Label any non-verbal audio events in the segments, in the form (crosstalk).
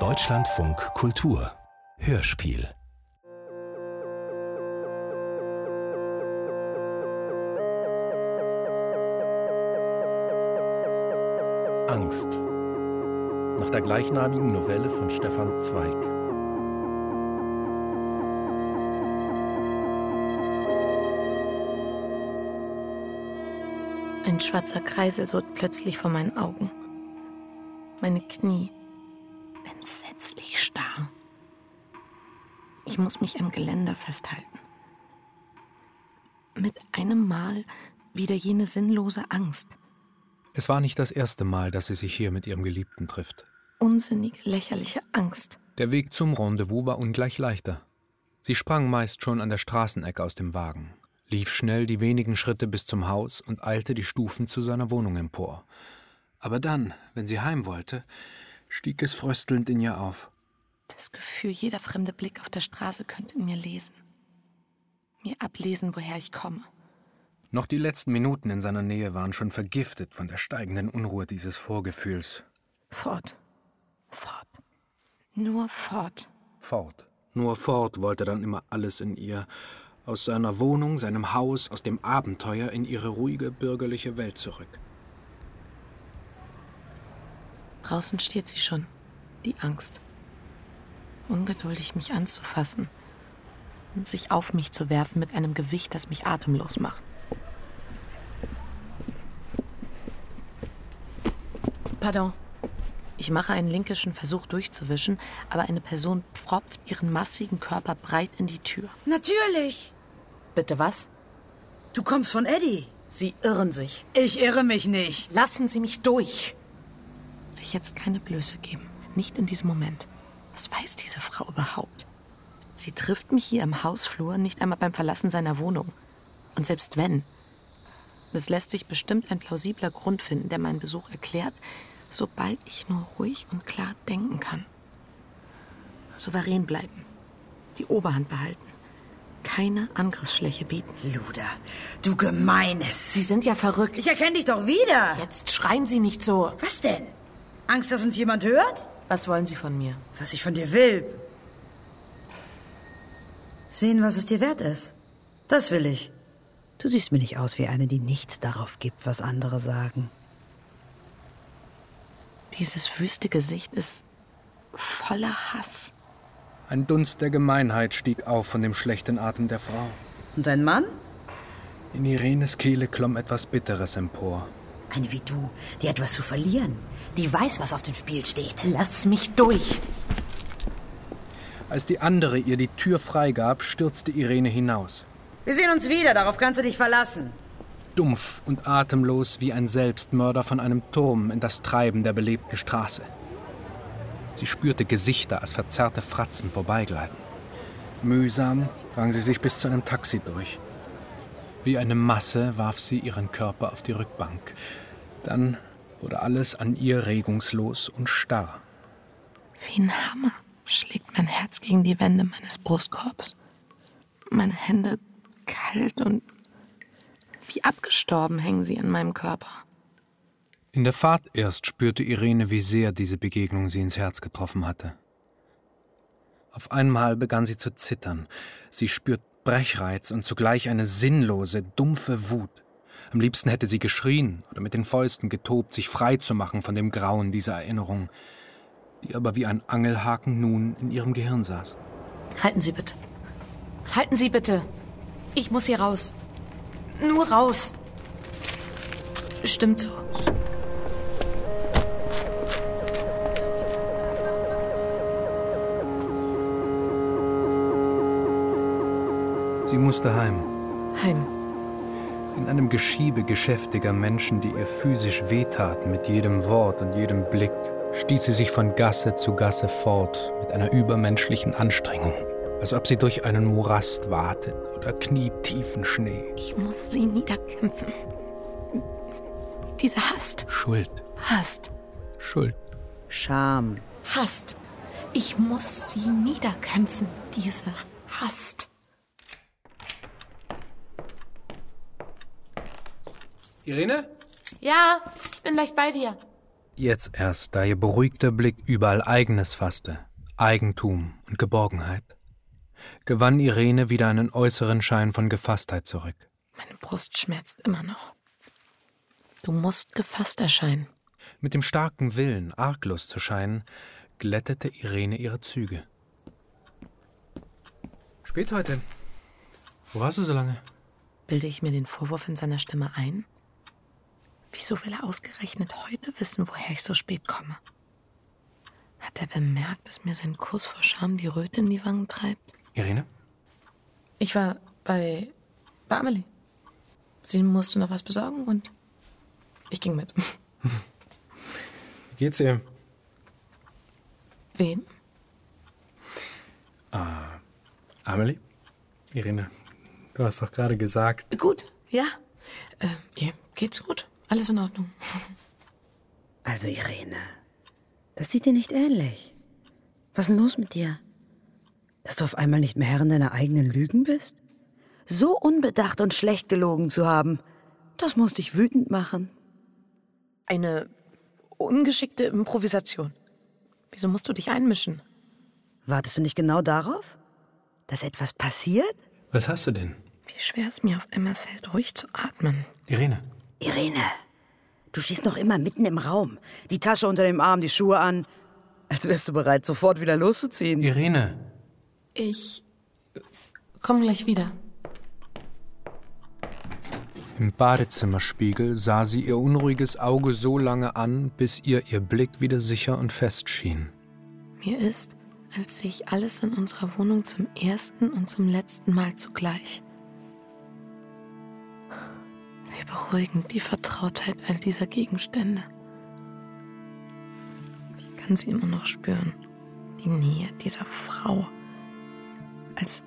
Deutschlandfunk Kultur Hörspiel Angst nach der gleichnamigen Novelle von Stefan Zweig. Ein schwarzer Kreisel surrt plötzlich vor meinen Augen. Meine Knie entsetzlich starr. Ich muss mich am Geländer festhalten. Mit einem Mal wieder jene sinnlose Angst. Es war nicht das erste Mal, dass sie sich hier mit ihrem Geliebten trifft. Unsinnige, lächerliche Angst. Der Weg zum Rendezvous war ungleich leichter. Sie sprang meist schon an der Straßenecke aus dem Wagen, lief schnell die wenigen Schritte bis zum Haus und eilte die Stufen zu seiner Wohnung empor. Aber dann, wenn sie heim wollte, stieg es fröstelnd in ihr auf. Das Gefühl, jeder fremde Blick auf der Straße könnte in mir lesen. Mir ablesen, woher ich komme. Noch die letzten Minuten in seiner Nähe waren schon vergiftet von der steigenden Unruhe dieses Vorgefühls. Fort. Fort. Nur fort. Fort. Nur fort wollte dann immer alles in ihr. Aus seiner Wohnung, seinem Haus, aus dem Abenteuer in ihre ruhige bürgerliche Welt zurück. Draußen steht sie schon. Die Angst. Ungeduldig mich anzufassen und sich auf mich zu werfen mit einem Gewicht, das mich atemlos macht. Pardon. Ich mache einen linkischen Versuch durchzuwischen, aber eine Person pfropft ihren massigen Körper breit in die Tür. Natürlich. Bitte was? Du kommst von Eddie. Sie irren sich. Ich irre mich nicht. Lassen Sie mich durch. Sich jetzt keine Blöße geben. Nicht in diesem Moment. Was weiß diese Frau überhaupt? Sie trifft mich hier im Hausflur, nicht einmal beim Verlassen seiner Wohnung. Und selbst wenn. Es lässt sich bestimmt ein plausibler Grund finden, der meinen Besuch erklärt, sobald ich nur ruhig und klar denken kann. Souverän bleiben. Die Oberhand behalten. Keine Angriffsfläche bieten. Luda, du Gemeines. Sie sind ja verrückt. Ich erkenne dich doch wieder. Jetzt schreien Sie nicht so. Was denn? Angst, dass uns jemand hört? Was wollen Sie von mir? Was ich von dir will. Sehen, was es dir wert ist. Das will ich. Du siehst mir nicht aus wie eine, die nichts darauf gibt, was andere sagen. Dieses wüste Gesicht ist voller Hass. Ein Dunst der Gemeinheit stieg auf von dem schlechten Atem der Frau. Und dein Mann? In Irenes Kehle klomm etwas Bitteres empor. Eine wie du, die etwas zu verlieren. Die weiß, was auf dem Spiel steht. Lass mich durch. Als die andere ihr die Tür freigab, stürzte Irene hinaus. Wir sehen uns wieder, darauf kannst du dich verlassen. Dumpf und atemlos wie ein Selbstmörder von einem Turm in das Treiben der belebten Straße. Sie spürte Gesichter als verzerrte Fratzen vorbeigleiten. Mühsam rang sie sich bis zu einem Taxi durch. Wie eine Masse warf sie ihren Körper auf die Rückbank. Dann wurde alles an ihr regungslos und starr. Wie ein Hammer schlägt mein Herz gegen die Wände meines Brustkorbs. Meine Hände kalt und wie abgestorben hängen sie an meinem Körper. In der Fahrt erst spürte Irene, wie sehr diese Begegnung sie ins Herz getroffen hatte. Auf einmal begann sie zu zittern. Sie spürt Brechreiz und zugleich eine sinnlose, dumpfe Wut. Am liebsten hätte sie geschrien oder mit den Fäusten getobt, sich frei zu machen von dem Grauen dieser Erinnerung, die aber wie ein Angelhaken nun in ihrem Gehirn saß. Halten Sie bitte. Halten Sie bitte. Ich muss hier raus. Nur raus. Stimmt so. Sie musste heim. Heim. In einem Geschiebe geschäftiger Menschen, die ihr physisch wehtaten mit jedem Wort und jedem Blick, stieß sie sich von Gasse zu Gasse fort mit einer übermenschlichen Anstrengung, als ob sie durch einen Morast wartet oder knietiefen Schnee. Ich muss sie niederkämpfen. Diese Hast. Schuld. Hast. Schuld. Scham. Hast. Ich muss sie niederkämpfen. Diese Hast. Irene? Ja, ich bin gleich bei dir. Jetzt erst, da ihr beruhigter Blick überall Eigenes fasste, Eigentum und Geborgenheit, gewann Irene wieder einen äußeren Schein von Gefasstheit zurück. Meine Brust schmerzt immer noch. Du musst gefasst erscheinen. Mit dem starken Willen, arglos zu scheinen, glättete Irene ihre Züge. Spät heute. Wo warst du so lange? Bilde ich mir den Vorwurf in seiner Stimme ein? Wieso will er ausgerechnet heute wissen, woher ich so spät komme? Hat er bemerkt, dass mir sein Kuss vor Scham die Röte in die Wangen treibt? Irene? Ich war bei, bei Amelie. Sie musste noch was besorgen und ich ging mit. Wie geht's ihr? Wem? Ah, Amelie? Irene, du hast doch gerade gesagt. Gut, ja. Äh, ihr geht's gut. Alles in Ordnung. Also, Irene, das sieht dir nicht ähnlich. Was ist denn los mit dir? Dass du auf einmal nicht mehr Herrin deiner eigenen Lügen bist? So unbedacht und schlecht gelogen zu haben, das muss dich wütend machen. Eine ungeschickte Improvisation. Wieso musst du dich einmischen? Wartest du nicht genau darauf? Dass etwas passiert? Was hast du denn? Wie schwer es mir auf einmal fällt, ruhig zu atmen. Irene. Irene, du stehst noch immer mitten im Raum. Die Tasche unter dem Arm, die Schuhe an. Als wärst du bereit, sofort wieder loszuziehen. Irene. Ich komme gleich wieder. Im Badezimmerspiegel sah sie ihr unruhiges Auge so lange an, bis ihr ihr Blick wieder sicher und fest schien. Mir ist, als sehe ich alles in unserer Wohnung zum ersten und zum letzten Mal zugleich. Wie beruhigend die Vertrautheit all dieser Gegenstände. Ich kann sie immer noch spüren. Die Nähe dieser Frau. Als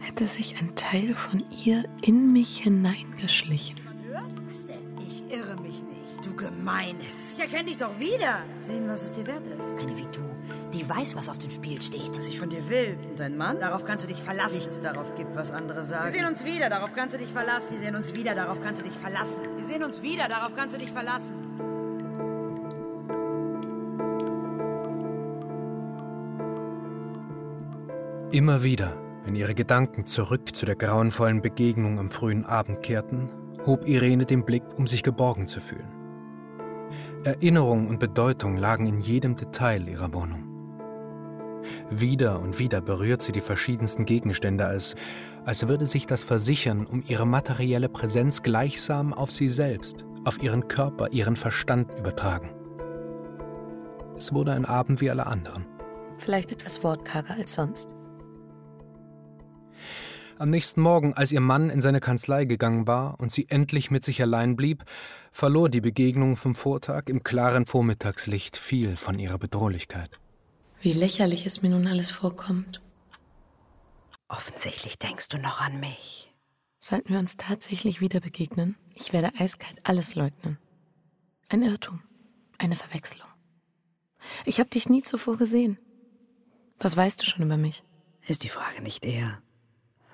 hätte sich ein Teil von ihr in mich hineingeschlichen. Ich irre mich nicht. Du Gemeines. Ich erkenne dich doch wieder. Sehen, was es dir wert ist. Eine wie du, die weiß, was auf dem Spiel steht. Was ich von dir will. Und dein Mann? Darauf kannst du dich verlassen. Nichts darauf gibt, was andere sagen. Wir sehen uns wieder, darauf kannst du dich verlassen. Wir sehen uns wieder, darauf kannst du dich verlassen. Wir sehen uns wieder, darauf kannst du dich verlassen. Immer wieder, wenn ihre Gedanken zurück zu der grauenvollen Begegnung am frühen Abend kehrten, hob Irene den Blick, um sich geborgen zu fühlen. Erinnerung und Bedeutung lagen in jedem Detail ihrer Wohnung. Wieder und wieder berührt sie die verschiedensten Gegenstände, als, als würde sich das Versichern um ihre materielle Präsenz gleichsam auf sie selbst, auf ihren Körper, ihren Verstand übertragen. Es wurde ein Abend wie alle anderen. Vielleicht etwas wortkarger als sonst. Am nächsten Morgen, als ihr Mann in seine Kanzlei gegangen war und sie endlich mit sich allein blieb, verlor die Begegnung vom Vortag im klaren Vormittagslicht viel von ihrer Bedrohlichkeit. Wie lächerlich es mir nun alles vorkommt. Offensichtlich denkst du noch an mich. Sollten wir uns tatsächlich wieder begegnen, ich werde eiskalt alles leugnen. Ein Irrtum, eine Verwechslung. Ich habe dich nie zuvor gesehen. Was weißt du schon über mich? Ist die Frage nicht eher,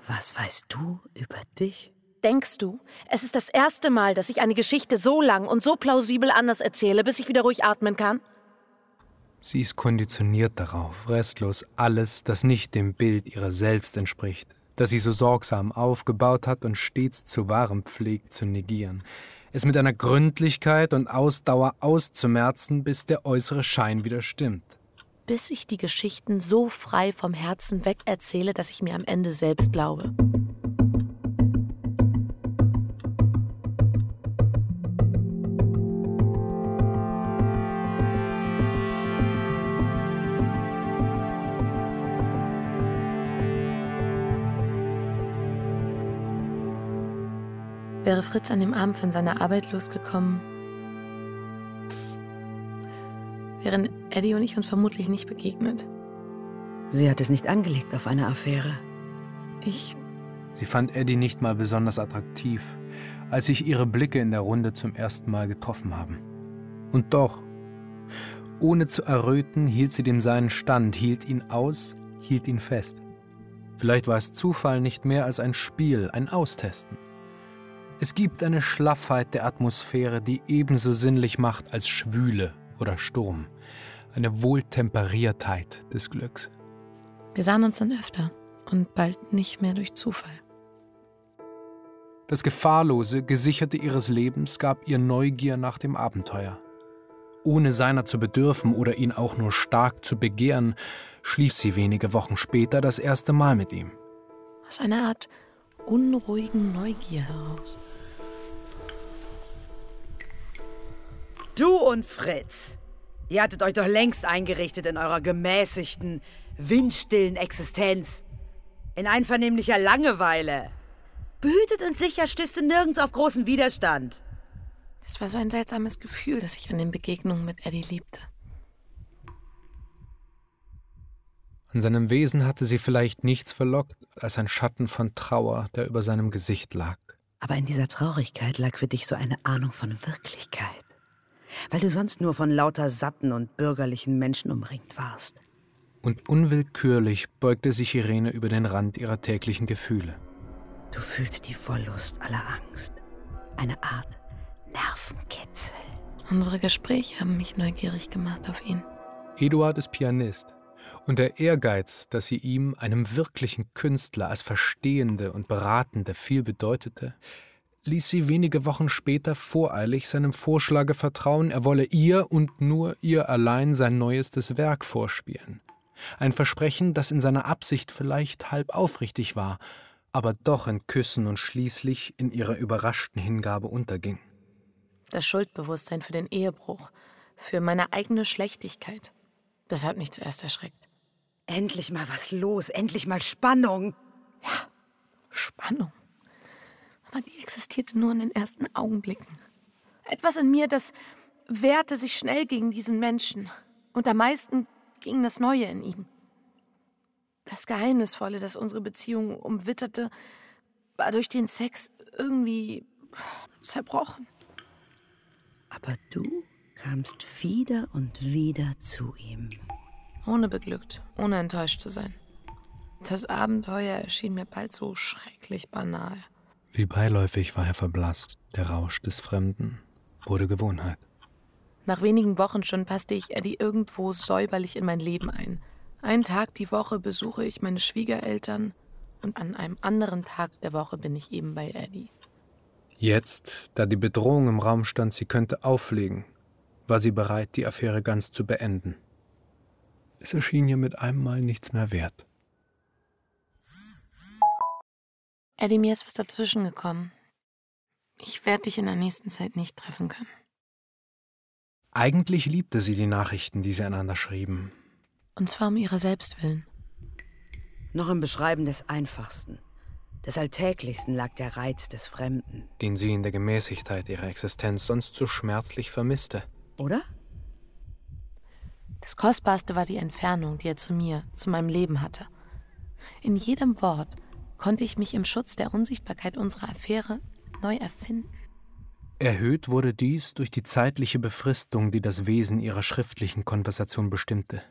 was weißt du über dich? Denkst du, es ist das erste Mal, dass ich eine Geschichte so lang und so plausibel anders erzähle, bis ich wieder ruhig atmen kann? Sie ist konditioniert darauf, restlos alles, das nicht dem Bild ihrer selbst entspricht, das sie so sorgsam aufgebaut hat und stets zu wahren pflegt, zu negieren, es mit einer Gründlichkeit und Ausdauer auszumerzen, bis der äußere Schein wieder stimmt. Bis ich die Geschichten so frei vom Herzen weg erzähle, dass ich mir am Ende selbst glaube. Wäre Fritz an dem Abend von seiner Arbeit losgekommen, wären Eddie und ich uns vermutlich nicht begegnet. Sie hat es nicht angelegt auf eine Affäre. Ich. Sie fand Eddie nicht mal besonders attraktiv, als sich ihre Blicke in der Runde zum ersten Mal getroffen haben. Und doch, ohne zu erröten, hielt sie dem seinen stand, hielt ihn aus, hielt ihn fest. Vielleicht war es Zufall nicht mehr als ein Spiel, ein Austesten. Es gibt eine Schlaffheit der Atmosphäre, die ebenso sinnlich macht als Schwüle oder Sturm, eine Wohltemperiertheit des Glücks. Wir sahen uns dann öfter und bald nicht mehr durch Zufall. Das Gefahrlose, Gesicherte ihres Lebens gab ihr Neugier nach dem Abenteuer. Ohne seiner zu bedürfen oder ihn auch nur stark zu begehren, schlief sie wenige Wochen später das erste Mal mit ihm. Aus einer Art unruhigen Neugier heraus. Du und Fritz, ihr hattet euch doch längst eingerichtet in eurer gemäßigten, windstillen Existenz. In einvernehmlicher Langeweile. Behütet und sicher stößt du nirgends auf großen Widerstand. Das war so ein seltsames Gefühl, das ich an den Begegnungen mit Eddie liebte. An seinem Wesen hatte sie vielleicht nichts verlockt als ein Schatten von Trauer, der über seinem Gesicht lag. Aber in dieser Traurigkeit lag für dich so eine Ahnung von Wirklichkeit. Weil du sonst nur von lauter satten und bürgerlichen Menschen umringt warst. Und unwillkürlich beugte sich Irene über den Rand ihrer täglichen Gefühle. Du fühlst die Wollust aller Angst. Eine Art Nervenkitzel. Unsere Gespräche haben mich neugierig gemacht auf ihn. Eduard ist Pianist. Und der Ehrgeiz, dass sie ihm, einem wirklichen Künstler, als Verstehende und Beratende viel bedeutete, ließ sie wenige Wochen später voreilig seinem Vorschlage vertrauen, er wolle ihr und nur ihr allein sein neuestes Werk vorspielen. Ein Versprechen, das in seiner Absicht vielleicht halb aufrichtig war, aber doch in Küssen und schließlich in ihrer überraschten Hingabe unterging. Das Schuldbewusstsein für den Ehebruch, für meine eigene Schlechtigkeit, das hat mich zuerst erschreckt. Endlich mal was los, endlich mal Spannung. Ja, Spannung. Aber die existierte nur in den ersten Augenblicken. Etwas in mir, das wehrte sich schnell gegen diesen Menschen. Und am meisten ging das Neue in ihm. Das Geheimnisvolle, das unsere Beziehung umwitterte, war durch den Sex irgendwie zerbrochen. Aber du kamst wieder und wieder zu ihm. Ohne beglückt, ohne enttäuscht zu sein. Das Abenteuer erschien mir bald so schrecklich banal. Wie beiläufig war er verblasst. Der Rausch des Fremden wurde Gewohnheit. Nach wenigen Wochen schon passte ich Eddie irgendwo säuberlich in mein Leben ein. Einen Tag die Woche besuche ich meine Schwiegereltern und an einem anderen Tag der Woche bin ich eben bei Eddie. Jetzt, da die Bedrohung im Raum stand, sie könnte auflegen, war sie bereit, die Affäre ganz zu beenden. Es erschien ihr mit einem Mal nichts mehr wert. Eddie, mir ist was dazwischen gekommen. Ich werde dich in der nächsten Zeit nicht treffen können. Eigentlich liebte sie die Nachrichten, die sie einander schrieben. Und zwar um ihrer selbst willen. Noch im Beschreiben des Einfachsten, des Alltäglichsten lag der Reiz des Fremden. Den sie in der Gemäßigkeit ihrer Existenz sonst so schmerzlich vermisste. Oder? Das Kostbarste war die Entfernung, die er zu mir, zu meinem Leben hatte. In jedem Wort konnte ich mich im Schutz der Unsichtbarkeit unserer Affäre neu erfinden. Erhöht wurde dies durch die zeitliche Befristung, die das Wesen ihrer schriftlichen Konversation bestimmte.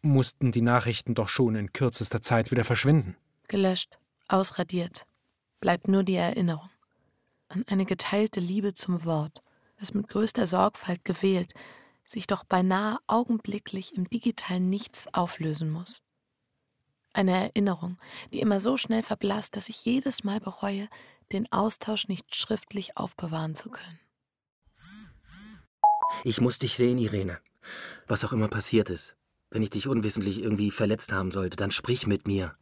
Mussten die Nachrichten doch schon in kürzester Zeit wieder verschwinden. Gelöscht, ausradiert, bleibt nur die Erinnerung an eine geteilte Liebe zum Wort, das mit größter Sorgfalt gewählt, sich doch beinahe augenblicklich im digitalen Nichts auflösen muss. Eine Erinnerung, die immer so schnell verblasst, dass ich jedes Mal bereue, den Austausch nicht schriftlich aufbewahren zu können. Ich muss dich sehen, Irene. Was auch immer passiert ist. Wenn ich dich unwissentlich irgendwie verletzt haben sollte, dann sprich mit mir.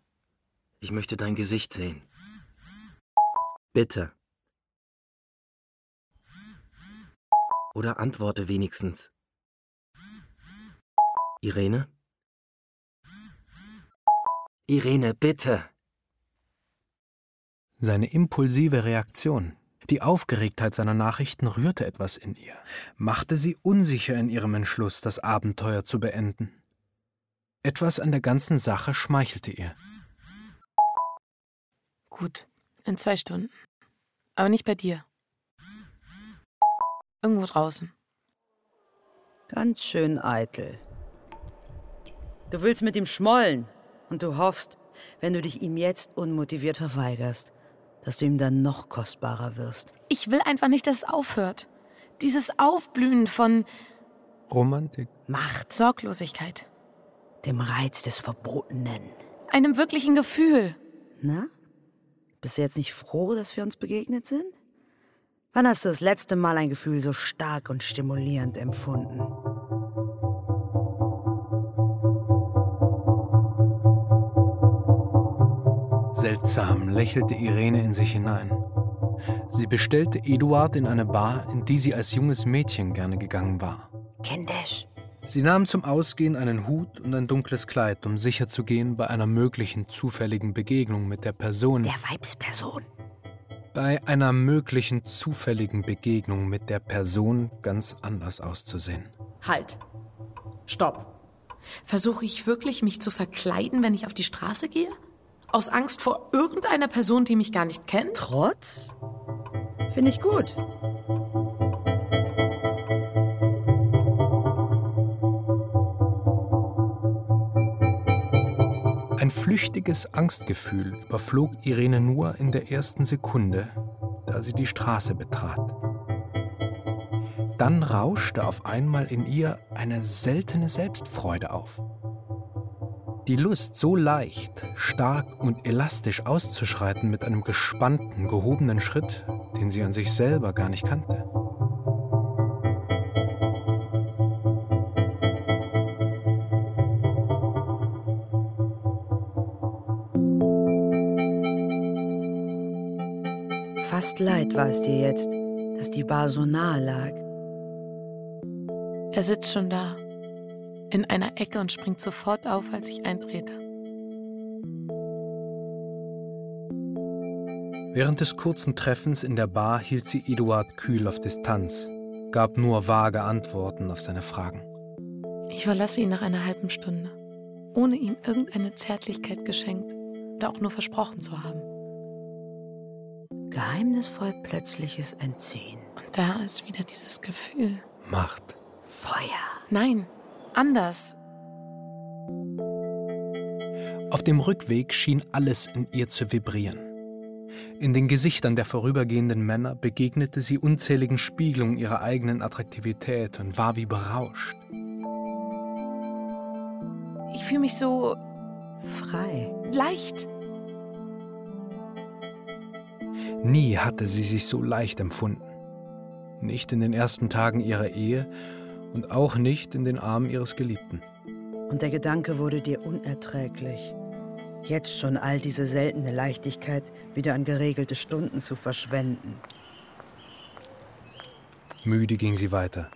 Ich möchte dein Gesicht sehen. Bitte. Oder antworte wenigstens. Irene? Irene, bitte. Seine impulsive Reaktion, die Aufgeregtheit seiner Nachrichten rührte etwas in ihr, machte sie unsicher in ihrem Entschluss, das Abenteuer zu beenden. Etwas an der ganzen Sache schmeichelte ihr. Gut, in zwei Stunden. Aber nicht bei dir. Irgendwo draußen. Ganz schön eitel. Du willst mit ihm schmollen und du hoffst, wenn du dich ihm jetzt unmotiviert verweigerst, dass du ihm dann noch kostbarer wirst. Ich will einfach nicht, dass es aufhört. Dieses Aufblühen von Romantik. Macht. Sorglosigkeit. Dem Reiz des Verbotenen. Einem wirklichen Gefühl. Na? Bist du jetzt nicht froh, dass wir uns begegnet sind? Wann hast du das letzte Mal ein Gefühl so stark und stimulierend empfunden? Seltsam lächelte Irene in sich hinein. Sie bestellte Eduard in eine Bar, in die sie als junges Mädchen gerne gegangen war. Kindisch. Sie nahm zum Ausgehen einen Hut und ein dunkles Kleid, um sicherzugehen bei einer möglichen zufälligen Begegnung mit der Person. Der Weibsperson. Bei einer möglichen zufälligen Begegnung mit der Person ganz anders auszusehen. Halt. Stopp. Versuche ich wirklich, mich zu verkleiden, wenn ich auf die Straße gehe? Aus Angst vor irgendeiner Person, die mich gar nicht kennt? Trotz? Finde ich gut. Ein flüchtiges Angstgefühl überflog Irene nur in der ersten Sekunde, da sie die Straße betrat. Dann rauschte auf einmal in ihr eine seltene Selbstfreude auf. Die Lust, so leicht, stark und elastisch auszuschreiten mit einem gespannten, gehobenen Schritt, den sie an sich selber gar nicht kannte. Fast leid war es dir jetzt, dass die Bar so nahe lag. Er sitzt schon da. In einer Ecke und springt sofort auf, als ich eintrete. Während des kurzen Treffens in der Bar hielt sie Eduard kühl auf Distanz, gab nur vage Antworten auf seine Fragen. Ich verlasse ihn nach einer halben Stunde, ohne ihm irgendeine Zärtlichkeit geschenkt oder auch nur versprochen zu haben. Geheimnisvoll plötzliches Entziehen. Und da ist wieder dieses Gefühl. Macht. Feuer. Nein, anders. Auf dem Rückweg schien alles in ihr zu vibrieren. In den Gesichtern der vorübergehenden Männer begegnete sie unzähligen Spiegelungen ihrer eigenen Attraktivität und war wie berauscht. Ich fühle mich so Frei. leicht. Nie hatte sie sich so leicht empfunden. Nicht in den ersten Tagen ihrer Ehe und auch nicht in den Armen ihres Geliebten. Und der Gedanke wurde dir unerträglich. Jetzt schon all diese seltene Leichtigkeit wieder an geregelte Stunden zu verschwenden. Müde ging sie weiter.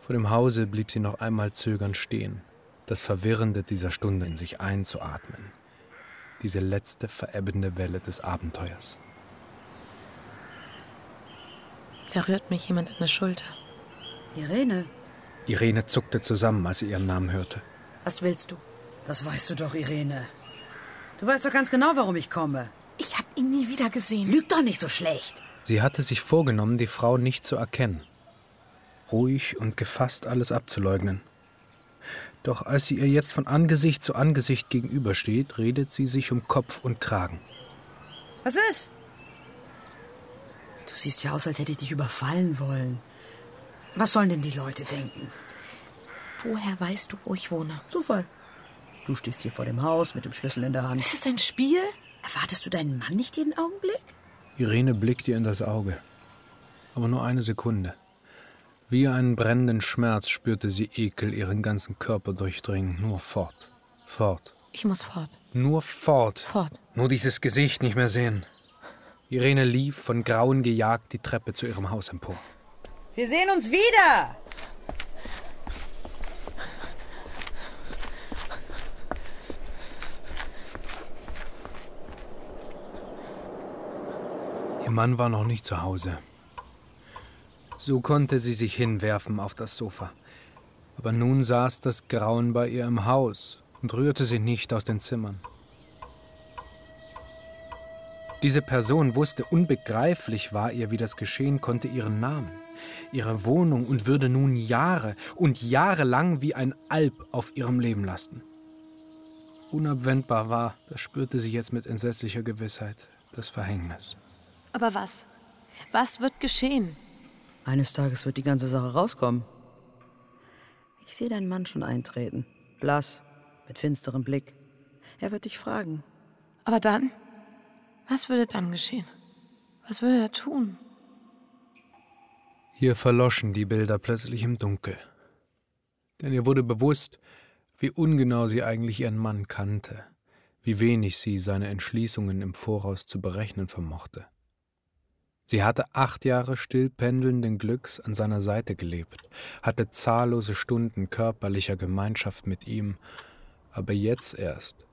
Vor dem Hause blieb sie noch einmal zögernd stehen, das Verwirrende dieser Stunde in sich einzuatmen. Diese letzte verebbende Welle des Abenteuers. Da rührt mich jemand an der Schulter. Irene, Irene zuckte zusammen, als sie ihren Namen hörte. Was willst du? das weißt du doch, Irene. Du weißt doch ganz genau, warum ich komme. Ich habe ihn nie wieder gesehen. Lüg doch nicht so schlecht. Sie hatte sich vorgenommen, die Frau nicht zu erkennen. Ruhig und gefasst alles abzuleugnen. Doch als sie ihr jetzt von Angesicht zu Angesicht gegenübersteht, redet sie sich um Kopf und Kragen. Was ist? Du siehst ja aus, als hätte ich dich überfallen wollen. Was sollen denn die Leute denken? Woher weißt du, wo ich wohne? Zufall. Du stehst hier vor dem Haus mit dem Schlüssel in der Hand. Ist es ein Spiel? Erwartest du deinen Mann nicht jeden Augenblick? Irene blickt ihr in das Auge. Aber nur eine Sekunde. Wie einen brennenden Schmerz spürte sie Ekel ihren ganzen Körper durchdringen. Nur fort. Fort. Ich muss fort. Nur fort. Fort. Nur dieses Gesicht nicht mehr sehen. Irene lief, von Grauen gejagt, die Treppe zu ihrem Haus empor. Wir sehen uns wieder! Ihr Mann war noch nicht zu Hause. So konnte sie sich hinwerfen auf das Sofa. Aber nun saß das Grauen bei ihr im Haus und rührte sie nicht aus den Zimmern. Diese Person wusste, unbegreiflich war ihr, wie das geschehen konnte, ihren Namen, ihre Wohnung und würde nun Jahre und Jahre lang wie ein Alp auf ihrem Leben lasten. Unabwendbar war, das spürte sie jetzt mit entsetzlicher Gewissheit, das Verhängnis. Aber was? Was wird geschehen? Eines Tages wird die ganze Sache rauskommen. Ich sehe deinen Mann schon eintreten. Blass, mit finsterem Blick. Er wird dich fragen. Aber dann? Was würde dann geschehen? Was würde er tun? Hier verloschen die Bilder plötzlich im Dunkel. Denn ihr wurde bewusst, wie ungenau sie eigentlich ihren Mann kannte, wie wenig sie seine Entschließungen im Voraus zu berechnen vermochte. Sie hatte acht Jahre still pendelnden Glücks an seiner Seite gelebt, hatte zahllose Stunden körperlicher Gemeinschaft mit ihm, aber jetzt erst,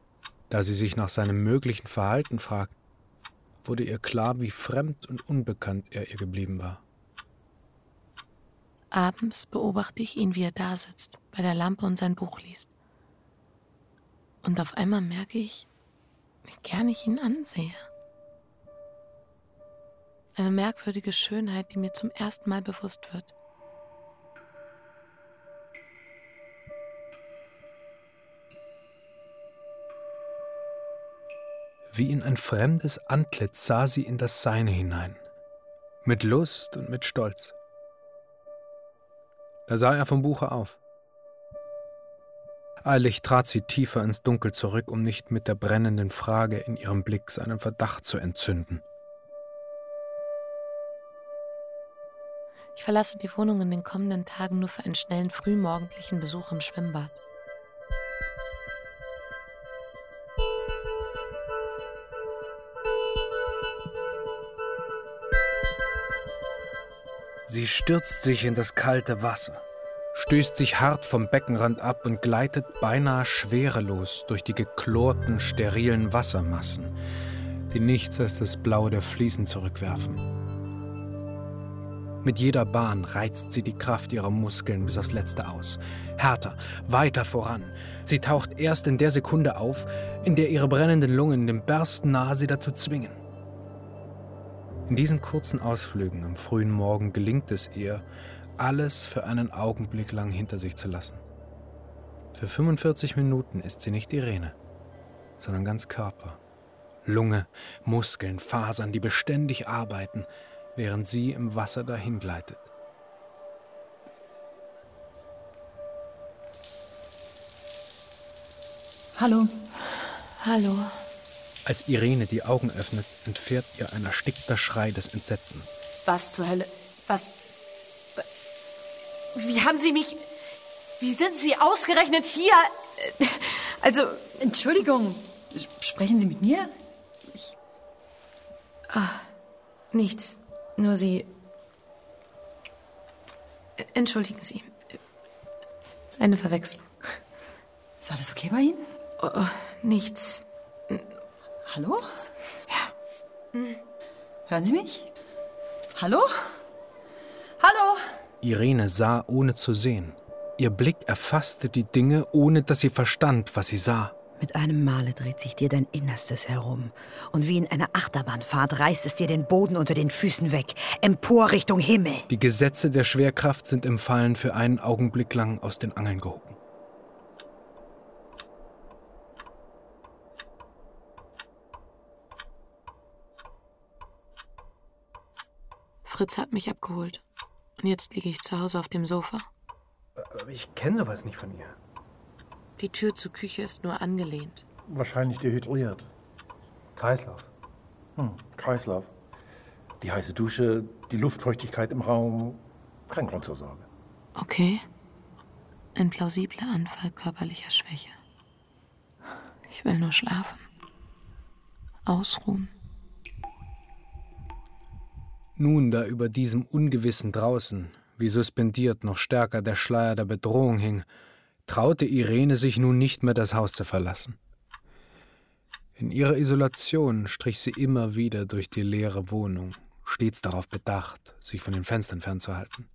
da sie sich nach seinem möglichen Verhalten fragte, wurde ihr klar, wie fremd und unbekannt er ihr geblieben war. Abends beobachte ich ihn, wie er da sitzt, bei der Lampe und sein Buch liest. Und auf einmal merke ich, wie gern ich ihn ansehe. Eine merkwürdige Schönheit, die mir zum ersten Mal bewusst wird. Wie in ein fremdes Antlitz sah sie in das Seine hinein, mit Lust und mit Stolz. Da sah er vom Buche auf. Eilig trat sie tiefer ins Dunkel zurück, um nicht mit der brennenden Frage in ihrem Blick seinen Verdacht zu entzünden. Ich verlasse die Wohnung in den kommenden Tagen nur für einen schnellen frühmorgendlichen Besuch im Schwimmbad. Sie stürzt sich in das kalte Wasser, stößt sich hart vom Beckenrand ab und gleitet beinahe schwerelos durch die geklorten, sterilen Wassermassen, die nichts als das Blau der Fliesen zurückwerfen. Mit jeder Bahn reizt sie die Kraft ihrer Muskeln bis aufs Letzte aus. Härter, weiter voran. Sie taucht erst in der Sekunde auf, in der ihre brennenden Lungen dem Bersten nahe sie dazu zwingen. In diesen kurzen Ausflügen am frühen Morgen gelingt es ihr, alles für einen Augenblick lang hinter sich zu lassen. Für 45 Minuten ist sie nicht Irene, sondern ganz Körper. Lunge, Muskeln, Fasern, die beständig arbeiten, während sie im Wasser dahingleitet. Hallo. Hallo. Als Irene die Augen öffnet, entfährt ihr ein erstickter Schrei des Entsetzens. Was zur Hölle? Was? Wie haben Sie mich. Wie sind Sie ausgerechnet hier? Also. Entschuldigung. Sprechen Sie mit mir? Ich. Ah, nichts. Nur Sie. Entschuldigen Sie. Eine Verwechslung. Ist alles okay bei Ihnen? Oh, oh, nichts. Hallo? Ja. Hören Sie mich? Hallo? Hallo? Irene sah, ohne zu sehen. Ihr Blick erfasste die Dinge, ohne dass sie verstand, was sie sah. Mit einem Male dreht sich dir dein Innerstes herum. Und wie in einer Achterbahnfahrt reißt es dir den Boden unter den Füßen weg, empor Richtung Himmel. Die Gesetze der Schwerkraft sind im Fallen für einen Augenblick lang aus den Angeln gehoben. Fritz hat mich abgeholt. Und jetzt liege ich zu Hause auf dem Sofa. Aber ich kenne sowas nicht von ihr. Die Tür zur Küche ist nur angelehnt. Wahrscheinlich dehydriert. Kreislauf. Hm, Kreislauf. Die heiße Dusche, die Luftfeuchtigkeit im Raum. Kein Grund zur Sorge. Okay. Ein plausibler Anfall körperlicher Schwäche. Ich will nur schlafen. Ausruhen. Nun, da über diesem Ungewissen draußen, wie suspendiert noch stärker der Schleier der Bedrohung hing, traute Irene sich nun nicht mehr das Haus zu verlassen. In ihrer Isolation strich sie immer wieder durch die leere Wohnung, stets darauf bedacht, sich von den Fenstern fernzuhalten.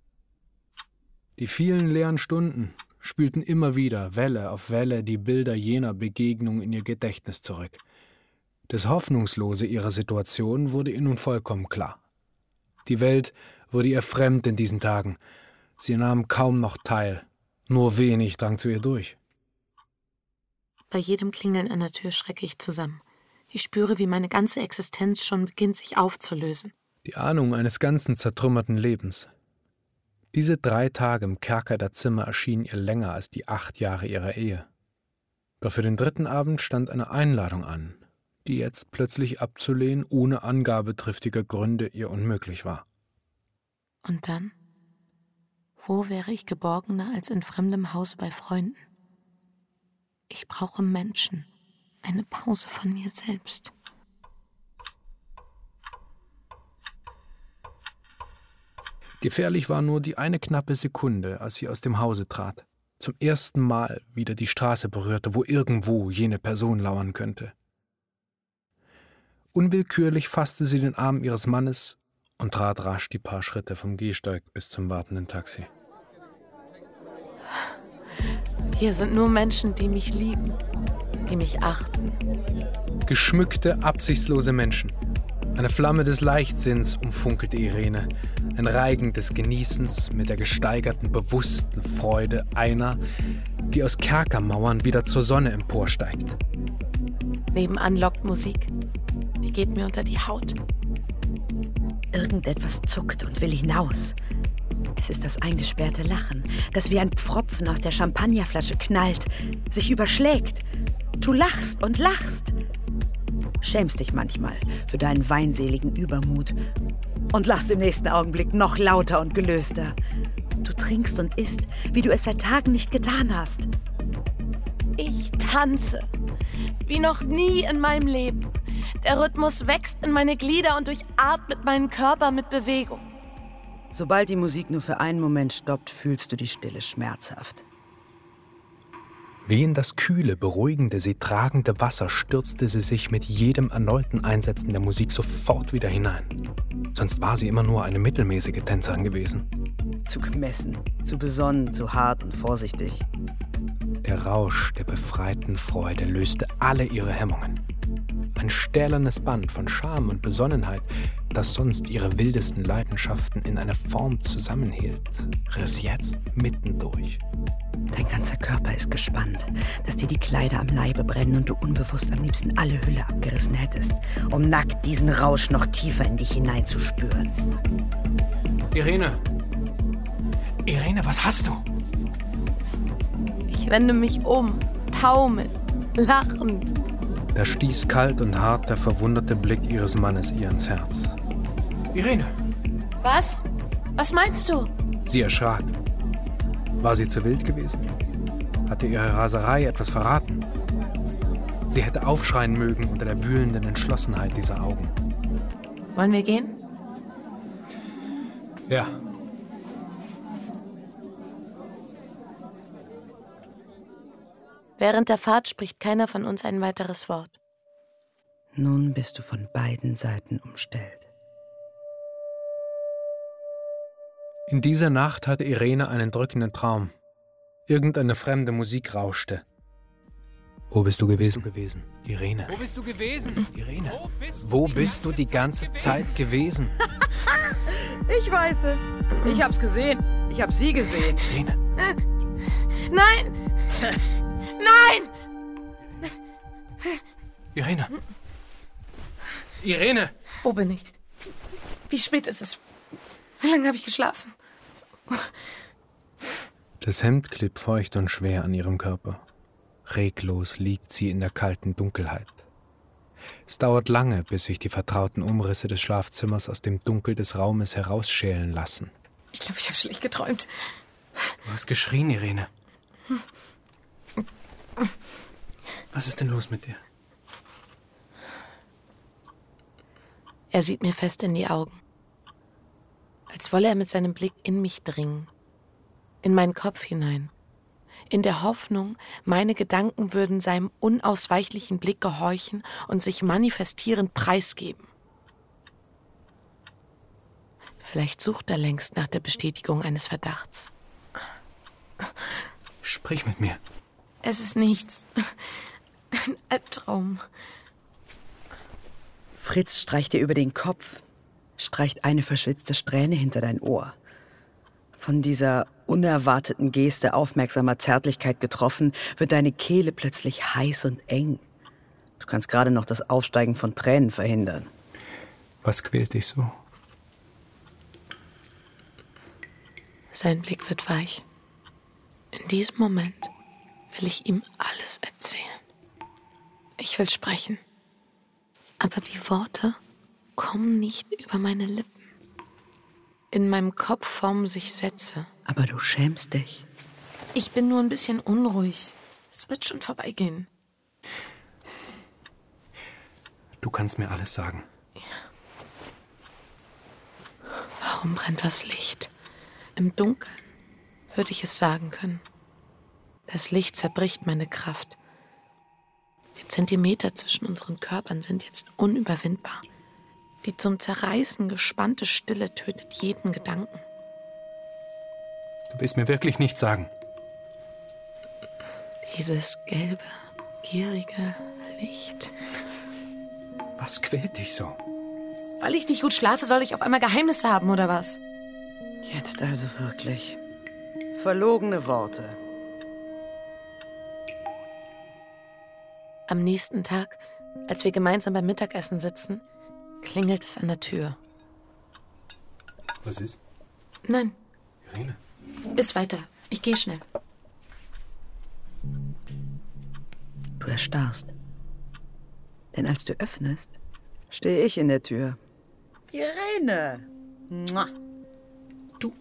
Die vielen leeren Stunden spülten immer wieder Welle auf Welle die Bilder jener Begegnung in ihr Gedächtnis zurück. Das Hoffnungslose ihrer Situation wurde ihr nun vollkommen klar. Die Welt wurde ihr fremd in diesen Tagen. Sie nahm kaum noch teil. Nur wenig drang zu ihr durch. Bei jedem Klingeln an der Tür schrecke ich zusammen. Ich spüre, wie meine ganze Existenz schon beginnt, sich aufzulösen. Die Ahnung eines ganzen zertrümmerten Lebens. Diese drei Tage im Kerker der Zimmer erschienen ihr länger als die acht Jahre ihrer Ehe. Doch für den dritten Abend stand eine Einladung an, die jetzt plötzlich abzulehnen ohne Angabe triftiger Gründe ihr unmöglich war. Und dann? Wo wäre ich geborgener als in fremdem Hause bei Freunden? Ich brauche Menschen, eine Pause von mir selbst. Gefährlich war nur die eine knappe Sekunde, als sie aus dem Hause trat, zum ersten Mal wieder die Straße berührte, wo irgendwo jene Person lauern könnte. Unwillkürlich fasste sie den Arm ihres Mannes und trat rasch die paar Schritte vom Gehsteig bis zum wartenden Taxi. Hier sind nur Menschen, die mich lieben, die mich achten. Geschmückte, absichtslose Menschen. Eine Flamme des Leichtsinns umfunkelte Irene, ein Reigen des Genießens mit der gesteigerten, bewussten Freude einer, die aus Kerkermauern wieder zur Sonne emporsteigt. Nebenan lockt Musik. Die geht mir unter die Haut. Irgendetwas zuckt und will hinaus. Es ist das eingesperrte Lachen, das wie ein Pfropfen aus der Champagnerflasche knallt, sich überschlägt. Du lachst und lachst. Schämst dich manchmal für deinen weinseligen Übermut und lachst im nächsten Augenblick noch lauter und gelöster. Du trinkst und isst, wie du es seit Tagen nicht getan hast. Ich tanze, wie noch nie in meinem Leben. Der Rhythmus wächst in meine Glieder und durchatmet meinen Körper mit Bewegung. Sobald die Musik nur für einen Moment stoppt, fühlst du die Stille schmerzhaft. Wie in das kühle, beruhigende, sie tragende Wasser stürzte sie sich mit jedem erneuten Einsetzen der Musik sofort wieder hinein. Sonst war sie immer nur eine mittelmäßige Tänzerin gewesen. Zu gemessen, zu besonnen, zu hart und vorsichtig. Der Rausch der befreiten Freude löste alle ihre Hemmungen. Ein stählernes Band von Scham und Besonnenheit, das sonst ihre wildesten Leidenschaften in eine Form zusammenhielt, riss jetzt mittendurch. Dein ganzer Körper ist gespannt, dass dir die Kleider am Leibe brennen und du unbewusst am liebsten alle Hülle abgerissen hättest, um nackt diesen Rausch noch tiefer in dich hineinzuspüren. Irene! Irene, was hast du? Ich wende mich um, taumel, lachend. Da stieß kalt und hart der verwunderte Blick ihres Mannes ihr ins Herz. Irene! Was? Was meinst du? Sie erschrak. War sie zu wild gewesen? Hatte ihre Raserei etwas verraten? Sie hätte aufschreien mögen unter der wühlenden Entschlossenheit dieser Augen. Wollen wir gehen? Ja. Während der Fahrt spricht keiner von uns ein weiteres Wort. Nun bist du von beiden Seiten umstellt. In dieser Nacht hatte Irene einen drückenden Traum. Irgendeine fremde Musik rauschte. Wo bist du gewesen? Bist du gewesen? Irene. Wo bist du gewesen? Irene. Wo bist Wo bist du die ganze Zeit gewesen? (laughs) Ich weiß es. Ich hab's gesehen. Ich hab sie gesehen. Irene. Nein! Nein! Irene. Irene. Wo bin ich? Wie spät ist es? Wie lange habe ich geschlafen? Das Hemd klebt feucht und schwer an ihrem Körper. Reglos liegt sie in der kalten Dunkelheit. Es dauert lange, bis sich die vertrauten Umrisse des Schlafzimmers aus dem Dunkel des Raumes herausschälen lassen. Ich glaube, ich habe schlecht geträumt. Du hast geschrien, Irene. Was ist denn los mit dir? Er sieht mir fest in die Augen. Als wolle er mit seinem Blick in mich dringen. In meinen Kopf hinein. In der Hoffnung, meine Gedanken würden seinem unausweichlichen Blick gehorchen und sich manifestierend preisgeben. Vielleicht sucht er längst nach der Bestätigung eines Verdachts. Sprich mit mir. Es ist nichts. Ein Albtraum. Fritz streicht dir über den Kopf, streicht eine verschwitzte Strähne hinter dein Ohr. Von dieser unerwarteten Geste aufmerksamer Zärtlichkeit getroffen, wird deine Kehle plötzlich heiß und eng. Du kannst gerade noch das Aufsteigen von Tränen verhindern. Was quält dich so? Sein Blick wird weich. In diesem Moment will ich ihm alles erzählen. Ich will sprechen. Aber die Worte kommen nicht über meine Lippen. In meinem Kopf formen sich Sätze. Aber du schämst dich. Ich bin nur ein bisschen unruhig. Es wird schon vorbeigehen. Du kannst mir alles sagen. Warum brennt das Licht? Im Dunkeln würde ich es sagen können. Das Licht zerbricht meine Kraft. Die Zentimeter zwischen unseren Körpern sind jetzt unüberwindbar. Die zum Zerreißen gespannte Stille tötet jeden Gedanken. Du willst mir wirklich nichts sagen. Dieses gelbe, gierige Licht. Was quält dich so? Weil ich nicht gut schlafe, soll ich auf einmal Geheimnisse haben, oder was? Jetzt also wirklich. Verlogene Worte. Am nächsten Tag, als wir gemeinsam beim Mittagessen sitzen, klingelt es an der Tür. Was ist? Nein, Irene. bis weiter. Ich gehe schnell. Du erstarrst. Denn als du öffnest, stehe ich in der Tür. Irene! Mua. Du,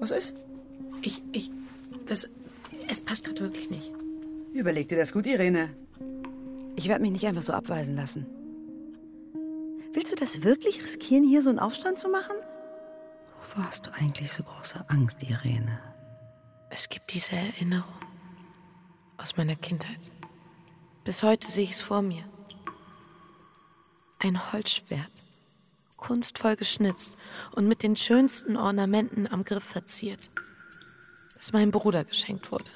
Was ist? ich, ich, das, es passt gerade wirklich nicht. Überleg dir das gut, Irene. Ich werde mich nicht einfach so abweisen lassen. Willst du das wirklich riskieren, hier so einen Aufstand zu machen? Wovor hast du eigentlich so große Angst, Irene? Es gibt diese Erinnerung aus meiner Kindheit. Bis heute sehe ich es vor mir. Ein Holzschwert, kunstvoll geschnitzt und mit den schönsten Ornamenten am Griff verziert, das meinem Bruder geschenkt wurde.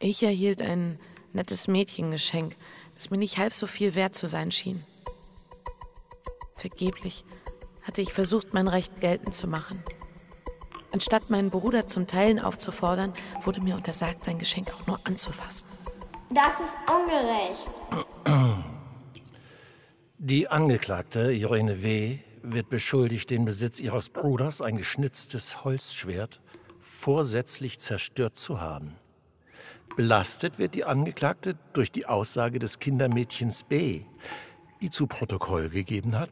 Ich erhielt ein nettes Mädchengeschenk, das mir nicht halb so viel wert zu sein schien. Vergeblich hatte ich versucht, mein Recht geltend zu machen. Anstatt meinen Bruder zum Teilen aufzufordern, wurde mir untersagt, sein Geschenk auch nur anzufassen. Das ist ungerecht. Die Angeklagte, Irene W., wird beschuldigt, den Besitz ihres Bruders, ein geschnitztes Holzschwert, vorsätzlich zerstört zu haben. Belastet wird die Angeklagte durch die Aussage des Kindermädchens B., die zu Protokoll gegeben hat,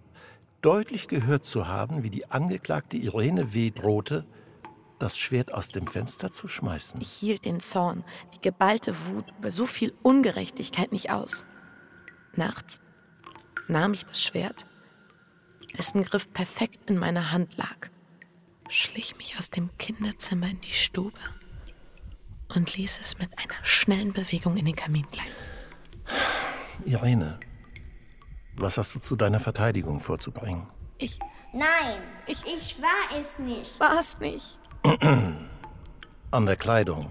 deutlich gehört zu haben, wie die Angeklagte Irene W. drohte, das Schwert aus dem Fenster zu schmeißen. Ich hielt den Zorn, die geballte Wut über so viel Ungerechtigkeit nicht aus. Nachts nahm ich das Schwert, dessen Griff perfekt in meiner Hand lag, schlich mich aus dem Kinderzimmer in die Stube und ließ es mit einer schnellen Bewegung in den Kamin gleiten. Irene, was hast du zu deiner Verteidigung vorzubringen? Ich Nein, Ich- ich war es nicht. war es nicht. (clears throat) An der Kleidung,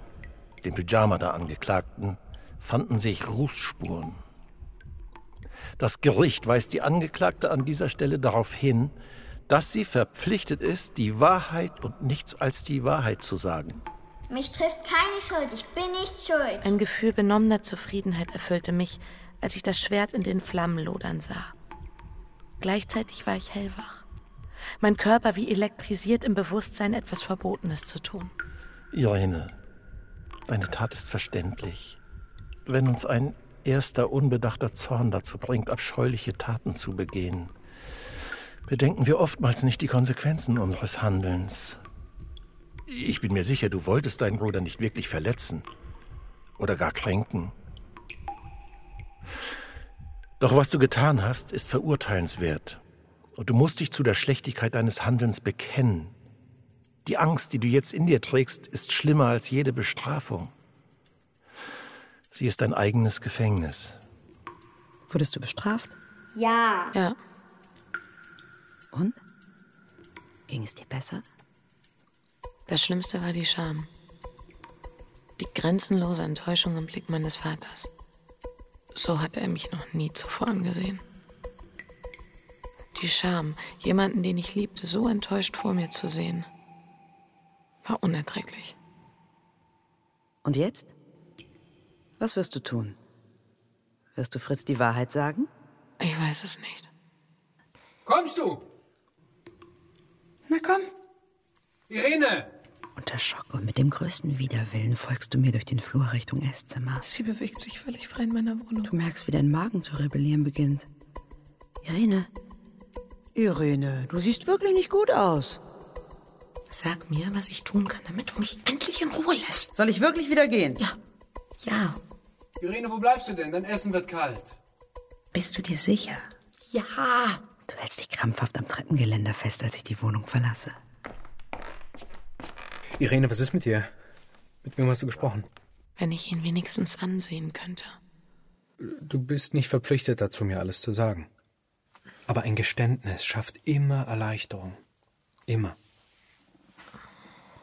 dem Pyjama der Angeklagten, fanden sich Rußspuren. Das Gericht weist die Angeklagte an dieser Stelle darauf hin, dass sie verpflichtet ist, die Wahrheit und nichts als die Wahrheit zu sagen. Mich trifft keine Schuld. Ich bin nicht schuld. Ein Gefühl benommener Zufriedenheit erfüllte mich, als ich das Schwert in den Flammen lodern sah. Gleichzeitig war ich hellwach. Mein Körper wie elektrisiert im Bewusstsein, etwas Verbotenes zu tun. Irene, deine Tat ist verständlich. Wenn uns ein erster unbedachter Zorn dazu bringt, abscheuliche Taten zu begehen, bedenken wir oftmals nicht die Konsequenzen unseres Handelns. Ich bin mir sicher, du wolltest deinen Bruder nicht wirklich verletzen oder gar kränken. Doch was du getan hast, ist verurteilenswert. Und du musst dich zu der Schlechtigkeit deines Handelns bekennen. Die Angst, die du jetzt in dir trägst, ist schlimmer als jede Bestrafung. Sie ist dein eigenes Gefängnis. Wurdest du bestraft? Ja. Ja, Und? Ging es dir besser? Das Schlimmste war die Scham. Die grenzenlose Enttäuschung im Blick meines Vaters. So hatte er mich noch nie zuvor angesehen. Die Scham, jemanden, den ich liebte, so enttäuscht vor mir zu sehen, war unerträglich. Und jetzt? Was wirst du tun? Wirst du Fritz die Wahrheit sagen? Ich weiß es nicht. Kommst du? Na komm. Irene! Unter Schock und mit dem größten Widerwillen folgst du mir durch den Flur Richtung Esszimmer. Sie bewegt sich völlig frei in meiner Wohnung. Du merkst, wie dein Magen zu rebellieren beginnt. Irene. Irene, du siehst wirklich nicht gut aus. Sag mir, was ich tun kann, damit du mich endlich in Ruhe lässt. Soll ich wirklich wieder gehen? Ja. Ja. Irene, wo bleibst du denn? Dein Essen wird kalt. Bist du dir sicher? Ja. Du hältst dich krampfhaft am Treppengeländer fest, als ich die Wohnung verlasse. Irene, was ist mit dir? Mit wem hast du gesprochen? Wenn ich ihn wenigstens ansehen könnte. Du bist nicht verpflichtet dazu, mir alles zu sagen. Aber ein Geständnis schafft immer Erleichterung. Immer.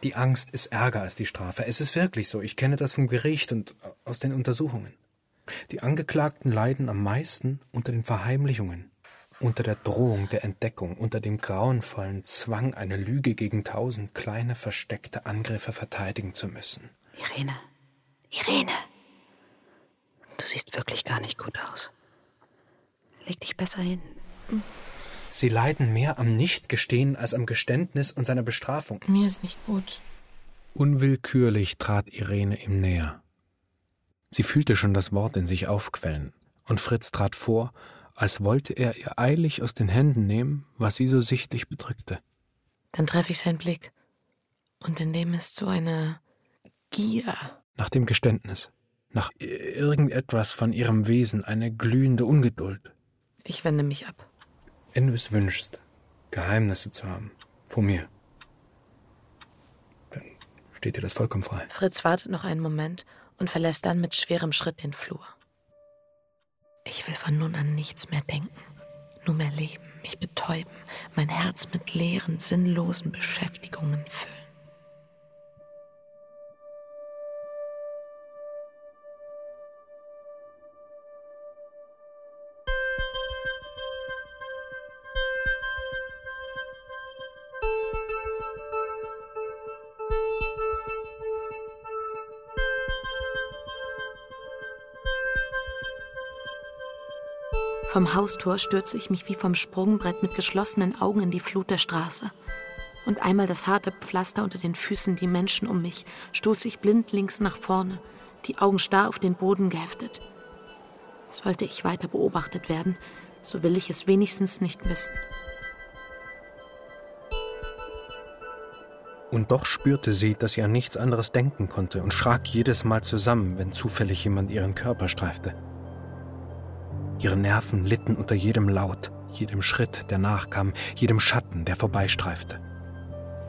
Die Angst ist ärger als die Strafe. Es ist wirklich so. Ich kenne das vom Gericht und aus den Untersuchungen. Die Angeklagten leiden am meisten unter den Verheimlichungen, unter der Drohung der Entdeckung, unter dem grauenvollen Zwang, eine Lüge gegen tausend kleine versteckte Angriffe verteidigen zu müssen. Irene. Irene. Du siehst wirklich gar nicht gut aus. Leg dich besser hin. Sie leiden mehr am Nichtgestehen als am Geständnis und seiner Bestrafung. Mir ist nicht gut. Unwillkürlich trat Irene ihm näher. Sie fühlte schon das Wort in sich aufquellen, und Fritz trat vor, als wollte er ihr eilig aus den Händen nehmen, was sie so sichtlich bedrückte. Dann treffe ich seinen Blick. Und in dem ist so eine Gier. Nach dem Geständnis, nach irgendetwas von ihrem Wesen, eine glühende Ungeduld. Ich wende mich ab. Wenn du es wünschst, Geheimnisse zu haben, vor mir, dann steht dir das vollkommen frei. Fritz wartet noch einen Moment und verlässt dann mit schwerem Schritt den Flur. Ich will von nun an nichts mehr denken, nur mehr leben, mich betäuben, mein Herz mit leeren, sinnlosen Beschäftigungen füllen. Vom Haustor stürze ich mich wie vom Sprungbrett mit geschlossenen Augen in die Flut der Straße. Und einmal das harte Pflaster unter den Füßen, die Menschen um mich, stoße ich blindlings nach vorne, die Augen starr auf den Boden geheftet. Sollte ich weiter beobachtet werden, so will ich es wenigstens nicht wissen. Und doch spürte sie, dass sie an nichts anderes denken konnte und schrak jedes Mal zusammen, wenn zufällig jemand ihren Körper streifte. Ihre Nerven litten unter jedem Laut, jedem Schritt, der nachkam, jedem Schatten, der vorbeistreifte.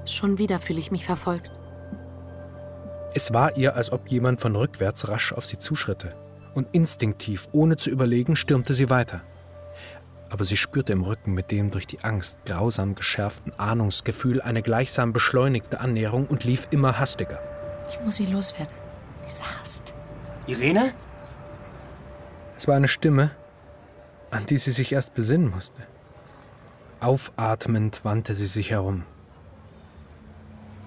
Schon wieder fühle ich mich verfolgt. Es war ihr, als ob jemand von rückwärts rasch auf sie zuschritte. Und instinktiv, ohne zu überlegen, stürmte sie weiter. Aber sie spürte im Rücken mit dem durch die Angst grausam geschärften Ahnungsgefühl eine gleichsam beschleunigte Annäherung und lief immer hastiger. Ich muss sie loswerden. Diese Hast. Irene? Es war eine Stimme, an die sie sich erst besinnen musste. Aufatmend wandte sie sich herum.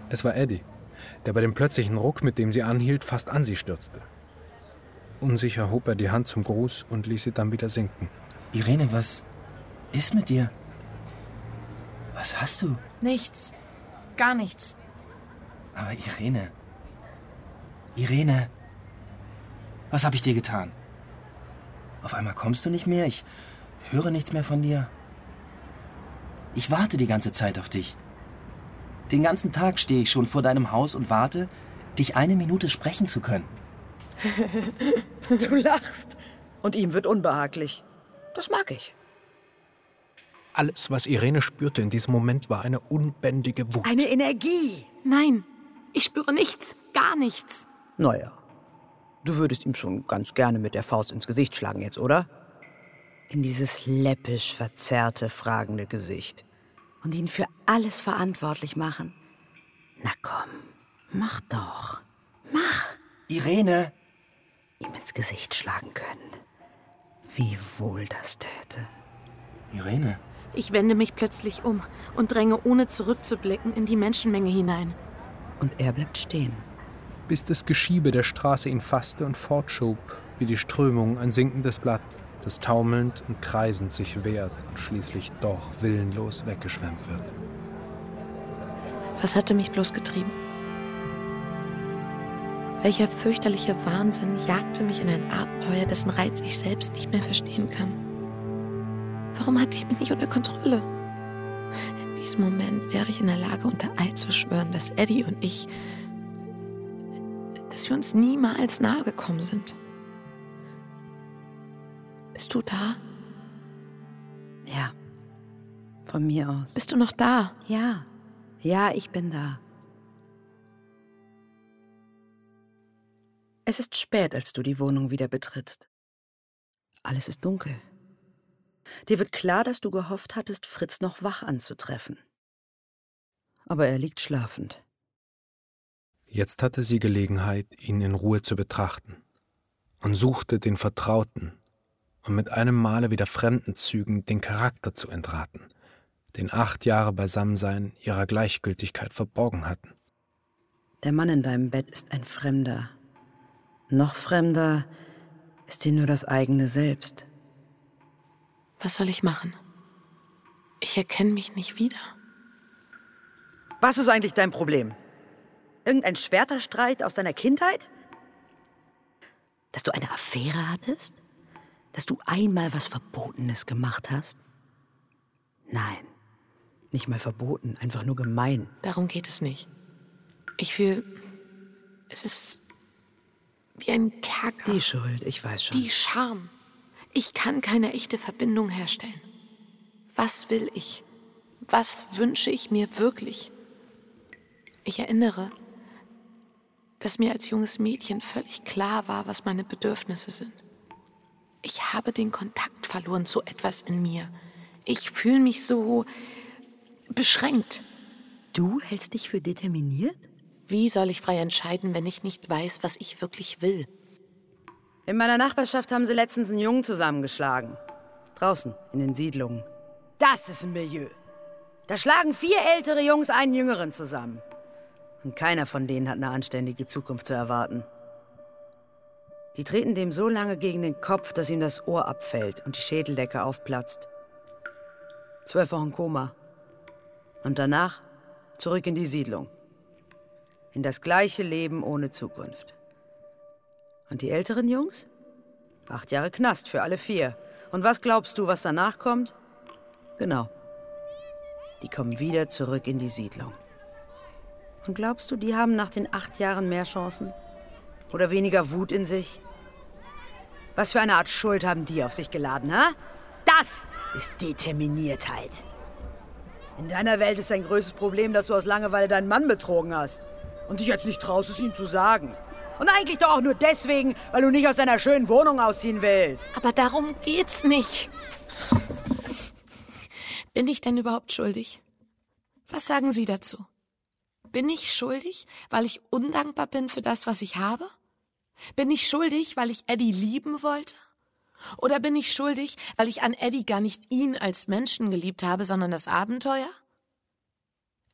Es war Eddie, der bei dem plötzlichen Ruck, mit dem sie anhielt, fast an sie stürzte. Unsicher hob er die Hand zum Gruß und ließ sie dann wieder sinken. Irene, was ist mit dir? Was hast du? Nichts. Gar nichts. Aber Irene. Irene. Was habe ich dir getan? Auf einmal kommst du nicht mehr. Ich höre nichts mehr von dir. Ich warte die ganze Zeit auf dich. Den ganzen Tag stehe ich schon vor deinem Haus und warte, dich eine Minute sprechen zu können. (laughs) Du lachst. Und ihm wird unbehaglich. Das mag ich. Alles, was Irene spürte in diesem Moment, war eine unbändige Wut. Eine Energie. Nein, ich spüre nichts, gar nichts. Naja, du würdest ihm schon ganz gerne mit der Faust ins Gesicht schlagen jetzt, oder? In dieses läppisch verzerrte, fragende Gesicht. Und ihn für alles verantwortlich machen. Na komm, mach doch. Mach. Irene! Ihm ins Gesicht schlagen können. Wie wohl das täte. Irene? Ich wende mich plötzlich um und dränge ohne zurückzublicken in die Menschenmenge hinein. Und er bleibt stehen. Bis das Geschiebe der Straße ihn fasste und fortschob, wie die Strömung ein sinkendes Blatt, das taumelnd und kreisend sich wehrt und schließlich doch willenlos weggeschwemmt wird. Was hatte mich bloß getrieben? Welcher fürchterliche Wahnsinn jagte mich in ein Abenteuer, dessen Reiz ich selbst nicht mehr verstehen kann? Warum hatte ich mich nicht unter Kontrolle? In diesem Moment wäre ich in der Lage, unter Eid zu schwören, dass Eddie und ich, dass wir uns niemals nahe gekommen sind. Bist du da? Ja. Von mir aus. Bist du noch da? Ja. Ja, ich bin da. Es ist spät, als du die Wohnung wieder betrittst. Alles ist dunkel. Dir wird klar, dass du gehofft hattest, Fritz noch wach anzutreffen. Aber er liegt schlafend. Jetzt hatte sie Gelegenheit, ihn in Ruhe zu betrachten und suchte den Vertrauten und mit einem Male wieder fremden Zügen den Charakter zu entraten, den acht Jahre Beisammensein ihrer Gleichgültigkeit verborgen hatten. Der Mann in deinem Bett ist ein Fremder. Noch fremder ist dir nur das eigene Selbst. Was soll ich machen? Ich erkenne mich nicht wieder. Was ist eigentlich dein Problem? Irgendein Schwerterstreit aus deiner Kindheit? Dass du eine Affäre hattest? Dass du einmal was Verbotenes gemacht hast? Nein, nicht mal verboten, einfach nur gemein. Darum geht es nicht. Ich fühle, es ist wie ein Kerker. Die Schuld, ich weiß schon. Die Scham. Ich kann keine echte Verbindung herstellen. Was will ich? Was wünsche ich mir wirklich? Ich erinnere, dass mir als junges Mädchen völlig klar war, was meine Bedürfnisse sind. Ich habe den Kontakt verloren zu etwas in mir. Ich fühle mich so beschränkt. Du hältst dich für determiniert? Wie soll ich frei entscheiden, wenn ich nicht weiß, was ich wirklich will? In meiner Nachbarschaft haben sie letztens einen Jungen zusammengeschlagen. Draußen, in den Siedlungen. Das ist ein Milieu. Da schlagen vier ältere Jungs einen Jüngeren zusammen. Und keiner von denen hat eine anständige Zukunft zu erwarten. Die treten dem so lange gegen den Kopf, dass ihm das Ohr abfällt und die Schädeldecke aufplatzt. Zwölf Wochen Koma. Und danach zurück in die Siedlung. In das gleiche Leben ohne Zukunft. Und die älteren Jungs? Acht Jahre Knast für alle vier. Und was glaubst du, was danach kommt? Genau. Die kommen wieder zurück in die Siedlung. Und glaubst du, die haben nach den acht Jahren mehr Chancen? Oder weniger Wut in sich? Was für eine Art Schuld haben die auf sich geladen, ha? Das ist Determiniertheit. In deiner Welt ist dein größtes Problem, dass du aus Langeweile deinen Mann betrogen hast. Und dich jetzt nicht traust, es ihm zu sagen. Und eigentlich doch auch nur deswegen, weil du nicht aus deiner schönen Wohnung ausziehen willst. Aber darum geht's nicht. Bin ich denn überhaupt schuldig? Was sagen Sie dazu? Bin ich schuldig, weil ich undankbar bin für das, was ich habe? Bin ich schuldig, weil ich Eddie lieben wollte? Oder bin ich schuldig, weil ich an Eddie gar nicht ihn als Menschen geliebt habe, sondern das Abenteuer?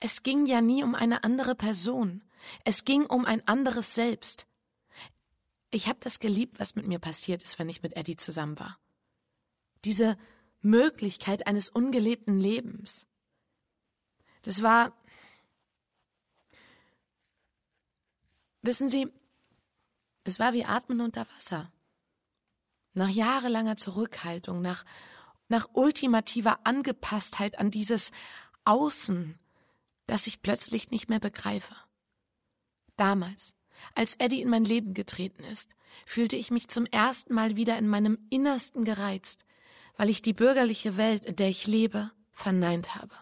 Es ging ja nie um eine andere Person. Es ging um ein anderes Selbst. Ich habe das geliebt, was mit mir passiert ist, wenn ich mit Eddie zusammen war. Diese Möglichkeit eines ungelebten Lebens. Das war. Wissen Sie, es war wie Atmen unter Wasser. Nach jahrelanger Zurückhaltung, nach, nach ultimativer Angepasstheit an dieses Außen, das ich plötzlich nicht mehr begreife. Damals, als Eddie in mein Leben getreten ist, fühlte ich mich zum ersten Mal wieder in meinem Innersten gereizt, weil ich die bürgerliche Welt, in der ich lebe, verneint habe.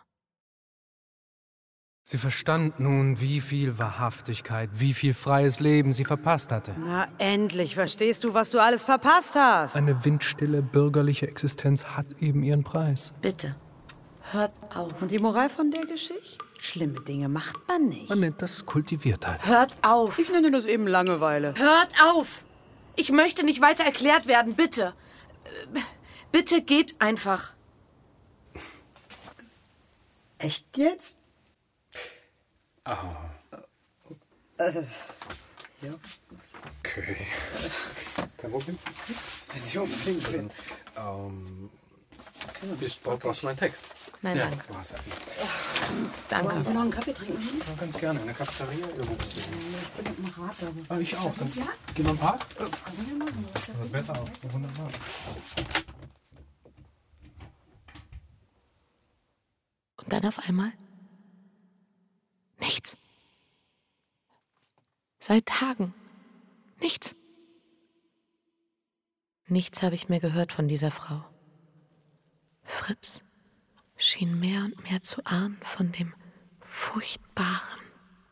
Sie verstand nun, wie viel Wahrhaftigkeit, wie viel freies Leben sie verpasst hatte. Na, endlich verstehst du, was du alles verpasst hast. Eine windstille bürgerliche Existenz hat eben ihren Preis. Bitte, hört auf. Und die Moral von der Geschichte? Schlimme Dinge macht man nicht. Man nennt das Kultiviertheit. Hört auf. Ich nenne das eben Langeweile. Hört auf. Ich möchte nicht weiter erklärt werden, bitte. Äh, Bitte geht einfach. Echt jetzt? Oh. Äh, ja. Okay. Kein Problem. Wenn Sie unbedingt will. Ähm, ich brauche meinen Text. nein, Ja, danke. Wasser. Danke. Wollen wir noch einen Kaffee trinken? Ja, ganz gerne. In der Cafeteria irgendwo bist du. Ich bin mit dem Rad da. Ah, ich auch. Dann Ja? Gehen wir im Park? Können wir machen. Das Wetter auch. Wunderbar. Und dann auf einmal nichts. Seit Tagen nichts. Nichts habe ich mehr gehört von dieser Frau. Fritz schien mehr und mehr zu ahnen von dem Furchtbaren,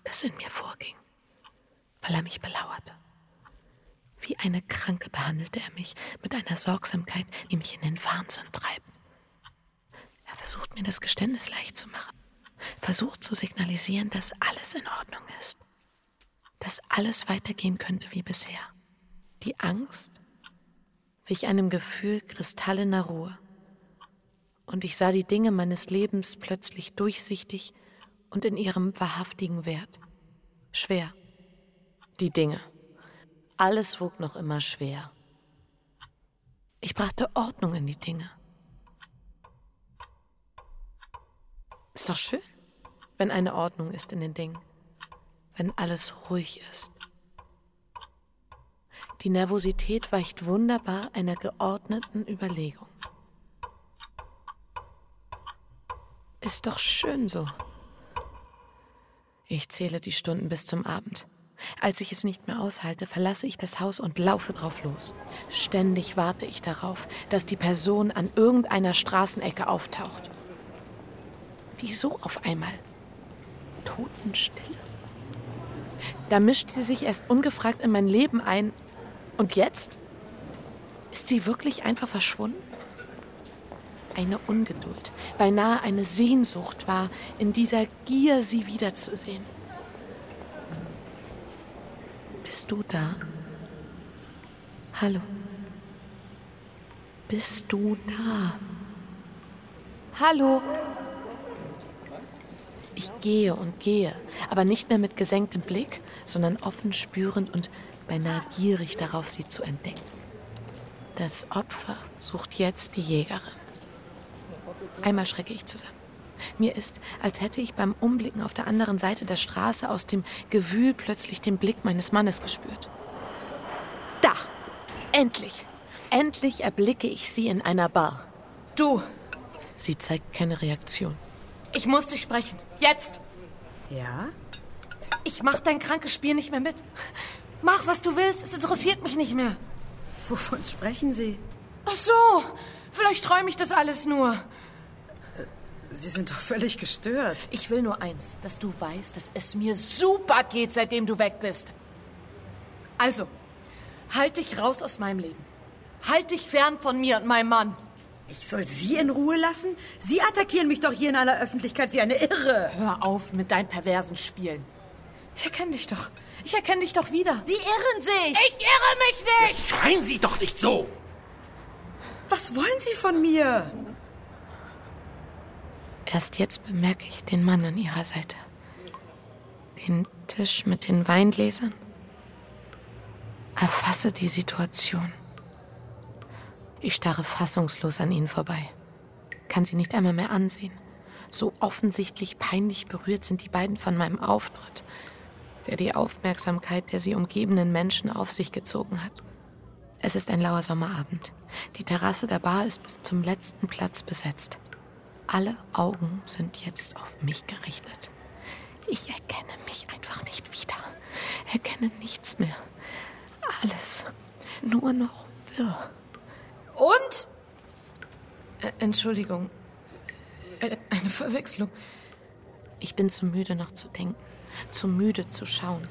das in mir vorging, weil er mich belauerte. Wie eine Kranke behandelte er mich mit einer Sorgsamkeit, die mich in den Wahnsinn treibt. Er versucht mir das Geständnis leicht zu machen, versucht zu signalisieren, dass alles in Ordnung ist, dass alles weitergehen könnte wie bisher. Die Angst wich einem Gefühl kristallener Ruhe. Und ich sah die Dinge meines Lebens plötzlich durchsichtig und in ihrem wahrhaftigen Wert. Schwer. Die Dinge. Alles wog noch immer schwer. Ich brachte Ordnung in die Dinge. Ist doch schön, wenn eine Ordnung ist in den Dingen, wenn alles ruhig ist. Die Nervosität weicht wunderbar einer geordneten Überlegung. Ist doch schön so. Ich zähle die Stunden bis zum Abend. Als ich es nicht mehr aushalte, verlasse ich das Haus und laufe drauf los. Ständig warte ich darauf, dass die Person an irgendeiner Straßenecke auftaucht. Wieso auf einmal? Totenstille. Da mischt sie sich erst ungefragt in mein Leben ein. Und jetzt? Ist sie wirklich einfach verschwunden? Eine Ungeduld, beinahe eine Sehnsucht war in dieser Gier, sie wiederzusehen. Bist du da? Hallo? Bist du da? Hallo? Ich gehe und gehe, aber nicht mehr mit gesenktem Blick, sondern offen spürend und beinahe gierig darauf, sie zu entdecken. Das Opfer sucht jetzt die Jägerin. Einmal schrecke ich zusammen. Mir ist, als hätte ich beim Umblicken auf der anderen Seite der Straße aus dem Gewühl plötzlich den Blick meines Mannes gespürt. Da! Endlich! Endlich erblicke ich sie in einer Bar. Du! Sie zeigt keine Reaktion. Ich muss dich sprechen. Jetzt! Ja? Ich mach dein krankes Spiel nicht mehr mit. Mach, was du willst. Es interessiert mich nicht mehr. Wovon sprechen Sie? Ach so. Vielleicht träume ich das alles nur. Sie sind doch völlig gestört. Ich will nur eins, dass du weißt, dass es mir super geht, seitdem du weg bist. Also, halt dich raus aus meinem Leben. Halt dich fern von mir und meinem Mann. Ich soll Sie in Ruhe lassen? Sie attackieren mich doch hier in aller Öffentlichkeit wie eine Irre. Hör auf mit deinen perversen Spielen. Ich erkenne dich doch. Ich erkenne dich doch wieder. Sie irren sich. Ich irre mich nicht! Schreien Sie doch nicht so! Was wollen Sie von mir? Erst jetzt bemerke ich den Mann an ihrer Seite. Den Tisch mit den Weingläsern. Erfasse die Situation. Ich starre fassungslos an ihnen vorbei. Kann sie nicht einmal mehr ansehen. So offensichtlich peinlich berührt sind die beiden von meinem Auftritt, der die Aufmerksamkeit der sie umgebenden Menschen auf sich gezogen hat. Es ist ein lauer Sommerabend. Die Terrasse der Bar ist bis zum letzten Platz besetzt. Alle Augen sind jetzt auf mich gerichtet. Ich erkenne mich einfach nicht wieder. Erkenne nichts mehr. Alles. Nur noch wirr. Und? Äh, Entschuldigung. Äh, eine Verwechslung. Ich bin zu müde noch zu denken. Zu müde zu schauen.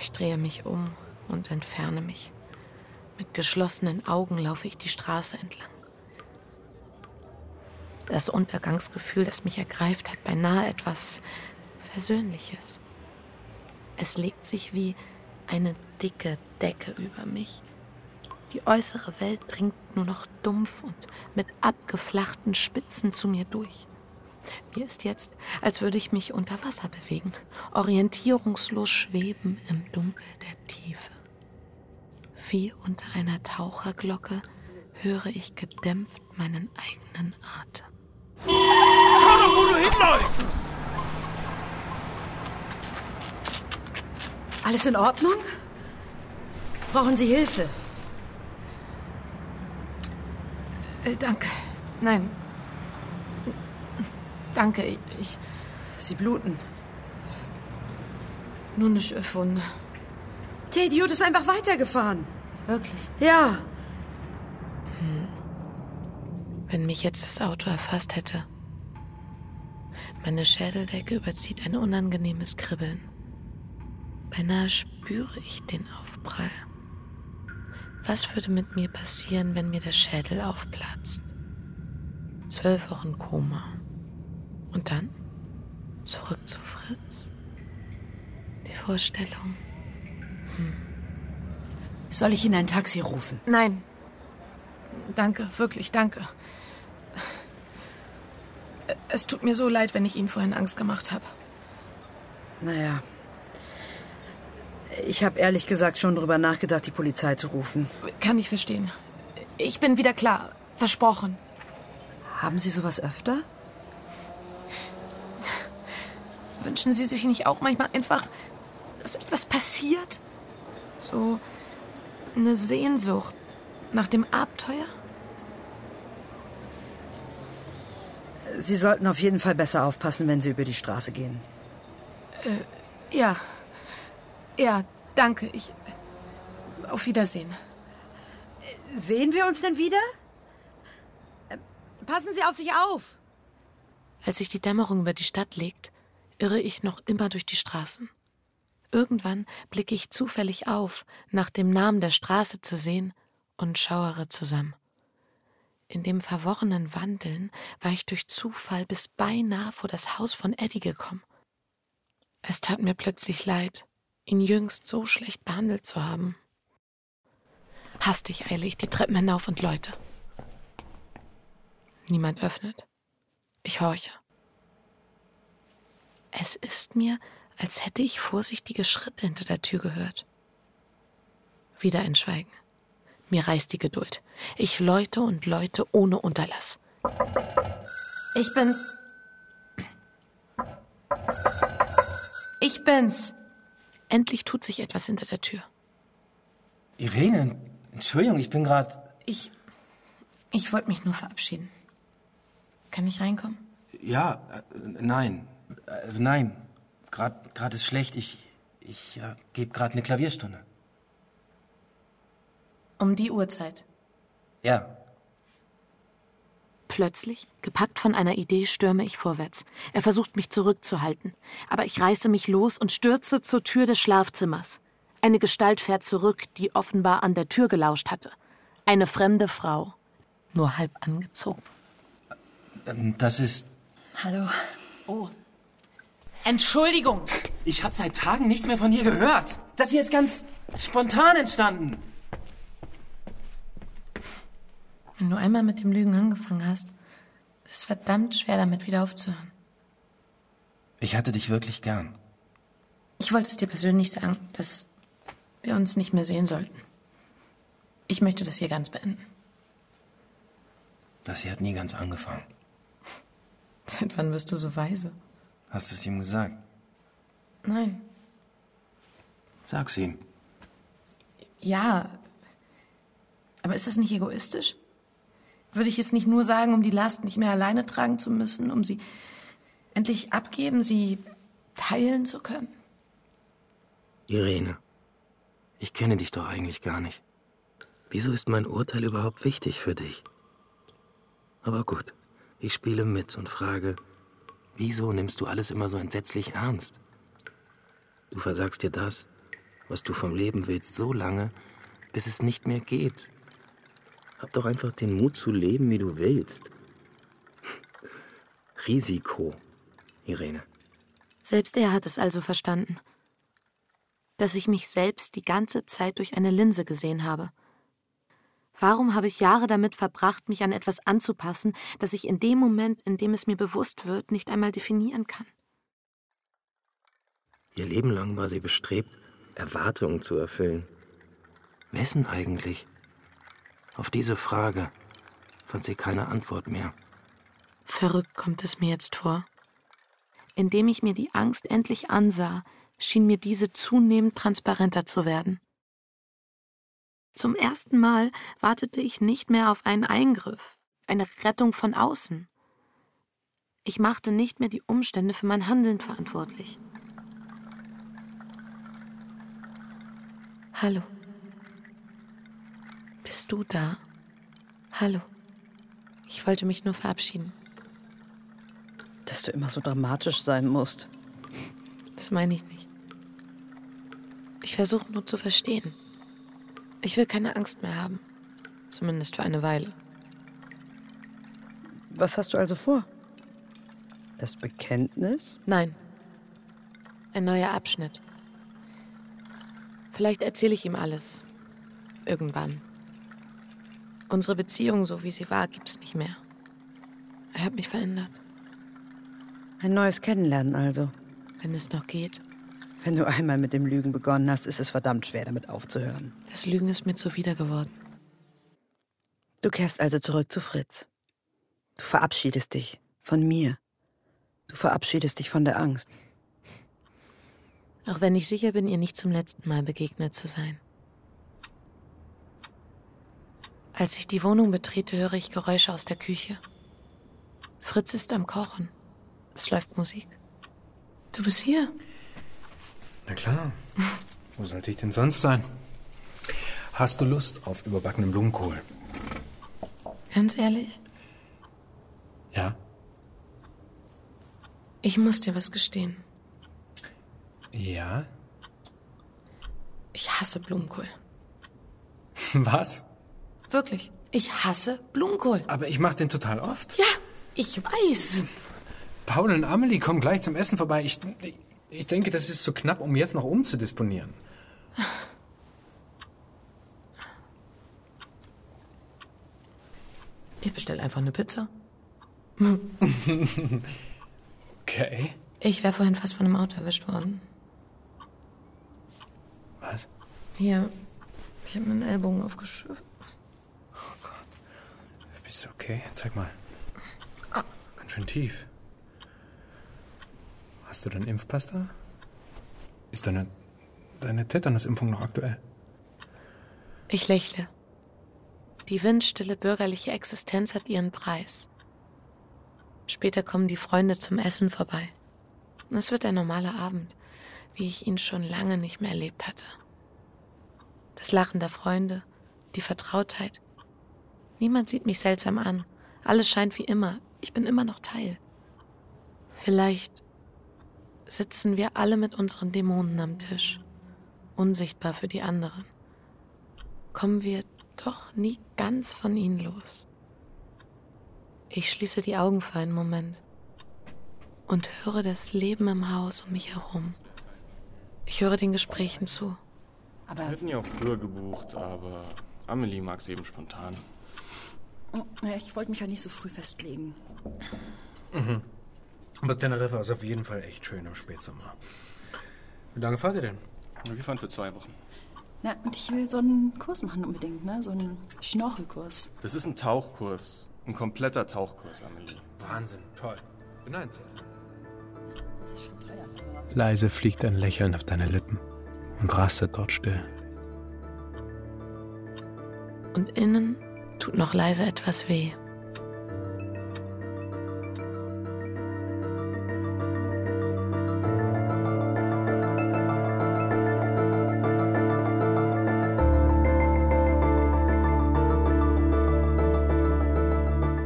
Ich drehe mich um und entferne mich. Mit geschlossenen Augen laufe ich die Straße entlang. Das Untergangsgefühl, das mich ergreift, hat beinahe etwas Versöhnliches. Es legt sich wie eine dicke Decke über mich. Die äußere Welt dringt nur noch dumpf und mit abgeflachten Spitzen zu mir durch. Mir ist jetzt, als würde ich mich unter Wasser bewegen, orientierungslos schweben im Dunkel der Tiefe. Wie unter einer Taucherglocke höre ich gedämpft meinen eigenen Atem. Schau doch, wo du hinläufst! Alles in Ordnung? Brauchen Sie Hilfe? Äh, danke. Nein. Danke, ich, ich. Sie bluten. Nur eine Schürfwunde. Der Idiot ist einfach weitergefahren. Wirklich? Ja. Wenn mich jetzt das Auto erfasst hätte. Meine Schädeldecke überzieht ein unangenehmes Kribbeln. Beinahe spüre ich den Aufprall. Was würde mit mir passieren, wenn mir der Schädel aufplatzt? Zwölf Wochen Koma. Und dann zurück zu Fritz. Die Vorstellung. Soll ich Ihnen ein Taxi rufen? Nein. Danke, wirklich, danke. Es tut mir so leid, wenn ich Ihnen vorhin Angst gemacht habe. Naja. Ich habe ehrlich gesagt schon drüber nachgedacht, die Polizei zu rufen. Kann ich verstehen. Ich bin wieder klar. Versprochen. Haben Sie sowas öfter? Wünschen Sie sich nicht auch manchmal einfach, dass etwas passiert? So eine Sehnsucht nach dem Abenteuer? Sie sollten auf jeden Fall besser aufpassen, wenn Sie über die Straße gehen. Ja. Ja, danke. Ich. Auf Wiedersehen. Sehen wir uns denn wieder? Passen Sie auf sich auf. Als sich die Dämmerung über die Stadt legt, irre ich noch immer durch die Straßen. Irgendwann blicke ich zufällig auf, nach dem Namen der Straße zu sehen, und schauere zusammen. In dem verworrenen Wandeln war ich durch Zufall bis beinahe vor das Haus von Eddie gekommen. Es tat mir plötzlich leid, ihn jüngst so schlecht behandelt zu haben. Hastig eile ich die Treppen hinauf und läute. Niemand öffnet. Ich horche. Es ist mir, als hätte ich vorsichtige Schritte hinter der Tür gehört. Wieder ein Schweigen. Mir reißt die Geduld. Ich läute und läute ohne Unterlass. Ich bin's. Ich bin's. Endlich tut sich etwas hinter der Tür. Irene, Entschuldigung, ich bin gerade. Ich. Ich wollte mich nur verabschieden. Kann ich reinkommen? Ja, äh, nein. Äh, nein. Gerade ist schlecht. Ich, ich äh, gebe gerade eine Klavierstunde. Um die Uhrzeit. Ja. Plötzlich, gepackt von einer Idee, stürme ich vorwärts. Er versucht mich zurückzuhalten, aber ich reiße mich los und stürze zur Tür des Schlafzimmers. Eine Gestalt fährt zurück, die offenbar an der Tür gelauscht hatte. Eine fremde Frau, nur halb angezogen. Ähm, Das ist. Hallo. Oh. Entschuldigung. Ich habe seit Tagen nichts mehr von dir gehört. Das hier ist ganz spontan entstanden. Wenn du einmal mit dem Lügen angefangen hast, ist es verdammt schwer, damit wieder aufzuhören. Ich hatte dich wirklich gern. Ich wollte es dir persönlich sagen, dass wir uns nicht mehr sehen sollten. Ich möchte das hier ganz beenden. Das hier hat nie ganz angefangen. (laughs) Seit wann bist du so weise? Hast du es ihm gesagt? Nein. Sag's ihm. Ja. Aber ist das nicht egoistisch? Würde ich jetzt nicht nur sagen, um die Last nicht mehr alleine tragen zu müssen, um sie endlich abgeben, sie teilen zu können? Irene, ich kenne dich doch eigentlich gar nicht. Wieso ist mein Urteil überhaupt wichtig für dich? Aber gut, ich spiele mit und frage, wieso nimmst du alles immer so entsetzlich ernst? Du versagst dir das, was du vom Leben willst, so lange, bis es nicht mehr geht. Hab doch einfach den Mut zu leben, wie du willst. Risiko, Irene. Selbst er hat es also verstanden. Dass ich mich selbst die ganze Zeit durch eine Linse gesehen habe. Warum habe ich Jahre damit verbracht, mich an etwas anzupassen, das ich in dem Moment, in dem es mir bewusst wird, nicht einmal definieren kann? Ihr Leben lang war sie bestrebt, Erwartungen zu erfüllen. Wessen eigentlich? Auf diese Frage fand sie keine Antwort mehr. Verrückt kommt es mir jetzt vor. Indem ich mir die Angst endlich ansah, schien mir diese zunehmend transparenter zu werden. Zum ersten Mal wartete ich nicht mehr auf einen Eingriff, eine Rettung von außen. Ich machte nicht mehr die Umstände für mein Handeln verantwortlich. Hallo. Bist du da? Hallo. Ich wollte mich nur verabschieden. Dass du immer so dramatisch sein musst. Das meine ich nicht. Ich versuche nur zu verstehen. Ich will keine Angst mehr haben. Zumindest für eine Weile. Was hast du also vor? Das Bekenntnis? Nein. Ein neuer Abschnitt. Vielleicht erzähle ich ihm alles. Irgendwann. Unsere Beziehung, so wie sie war, gibt's nicht mehr. Er hat mich verändert. Ein neues Kennenlernen also. Wenn es noch geht. Wenn du einmal mit dem Lügen begonnen hast, ist es verdammt schwer, damit aufzuhören. Das Lügen ist mir zuwider geworden. Du kehrst also zurück zu Fritz. Du verabschiedest dich von mir. Du verabschiedest dich von der Angst. Auch wenn ich sicher bin, ihr nicht zum letzten Mal begegnet zu sein. Als ich die Wohnung betrete, höre ich Geräusche aus der Küche. Fritz ist am Kochen. Es läuft Musik. Du bist hier. Na klar. Wo sollte ich denn sonst sein? Hast du Lust auf überbackenen Blumenkohl? Ganz ehrlich, Ja? ich muss dir was gestehen. Ja? Ich hasse Blumenkohl. (laughs) Was? Wirklich. Ich hasse Blumenkohl. Aber ich mache den total oft. Ja, ich weiß. Paul und Amelie kommen gleich zum Essen vorbei. Ich, ich denke, das ist zu knapp, um jetzt noch umzudisponieren. Ich bestelle einfach eine Pizza. Okay. Ich wäre vorhin fast von einem Auto erwischt worden. Was? Hier. Ich habe meinen Ellbogen aufgeschürft. Bist du okay? Zeig mal. Ganz schön tief. Hast du deinen Impfpass da? Ist deine, deine Tetanusimpfung noch aktuell? Ich lächle. Die windstille bürgerliche Existenz hat ihren Preis. Später kommen die Freunde zum Essen vorbei. Es wird ein normaler Abend, wie ich ihn schon lange nicht mehr erlebt hatte. Das Lachen der Freunde, die Vertrautheit. Niemand sieht mich seltsam an. Alles scheint wie immer. Ich bin immer noch Teil. Vielleicht sitzen wir alle mit unseren Dämonen am Tisch, unsichtbar für die anderen. Kommen wir doch nie ganz von ihnen los. Ich schließe die Augen für einen Moment und höre das Leben im Haus um mich herum. Ich höre den Gesprächen zu. Wir hätten ja auch früher gebucht, aber Amelie mag es eben spontan. Naja, ich wollte mich ja nicht so früh festlegen. Aber Teneriffa ist auf jeden Fall echt schön im Spätsommer. Wie lange fahrt ihr denn? Wir fahren für zwei Wochen. Na, und ich will so einen Kurs machen unbedingt, ne? So einen Schnorchelkurs. Das ist ein Tauchkurs. Ein kompletter Tauchkurs, Amelie. Wahnsinn, toll. Beneidenswert. Das ist schon teuer. Leise fliegt ein Lächeln auf deine Lippen und rastet dort still. Und innen tut noch leise etwas weh.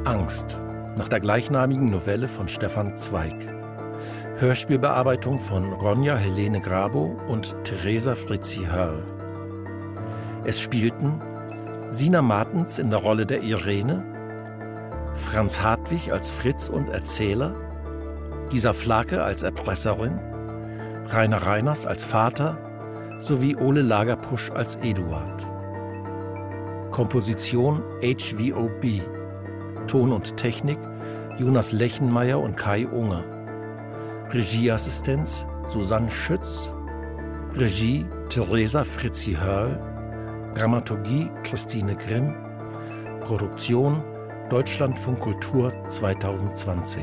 Angst nach der gleichnamigen Novelle von Stefan Zweig. Hörspielbearbeitung von Ronja Helene Grabo und Theresa Fritzi Hörl. Es spielten Sina Martens in der Rolle der Irene, Franz Hartwig als Fritz und Erzähler, Gisa Flake als Erpresserin, Rainer Reiners als Vater sowie Ole Lagerpusch als Eduard. Komposition HVOB. Ton und Technik Jonas Lechenmeier und Kai Unger. Regieassistenz Susanne Schütz. Regie Theresa Fritzi Hörl. Dramaturgie Christine Grimm. Produktion Deutschlandfunk Kultur 2020.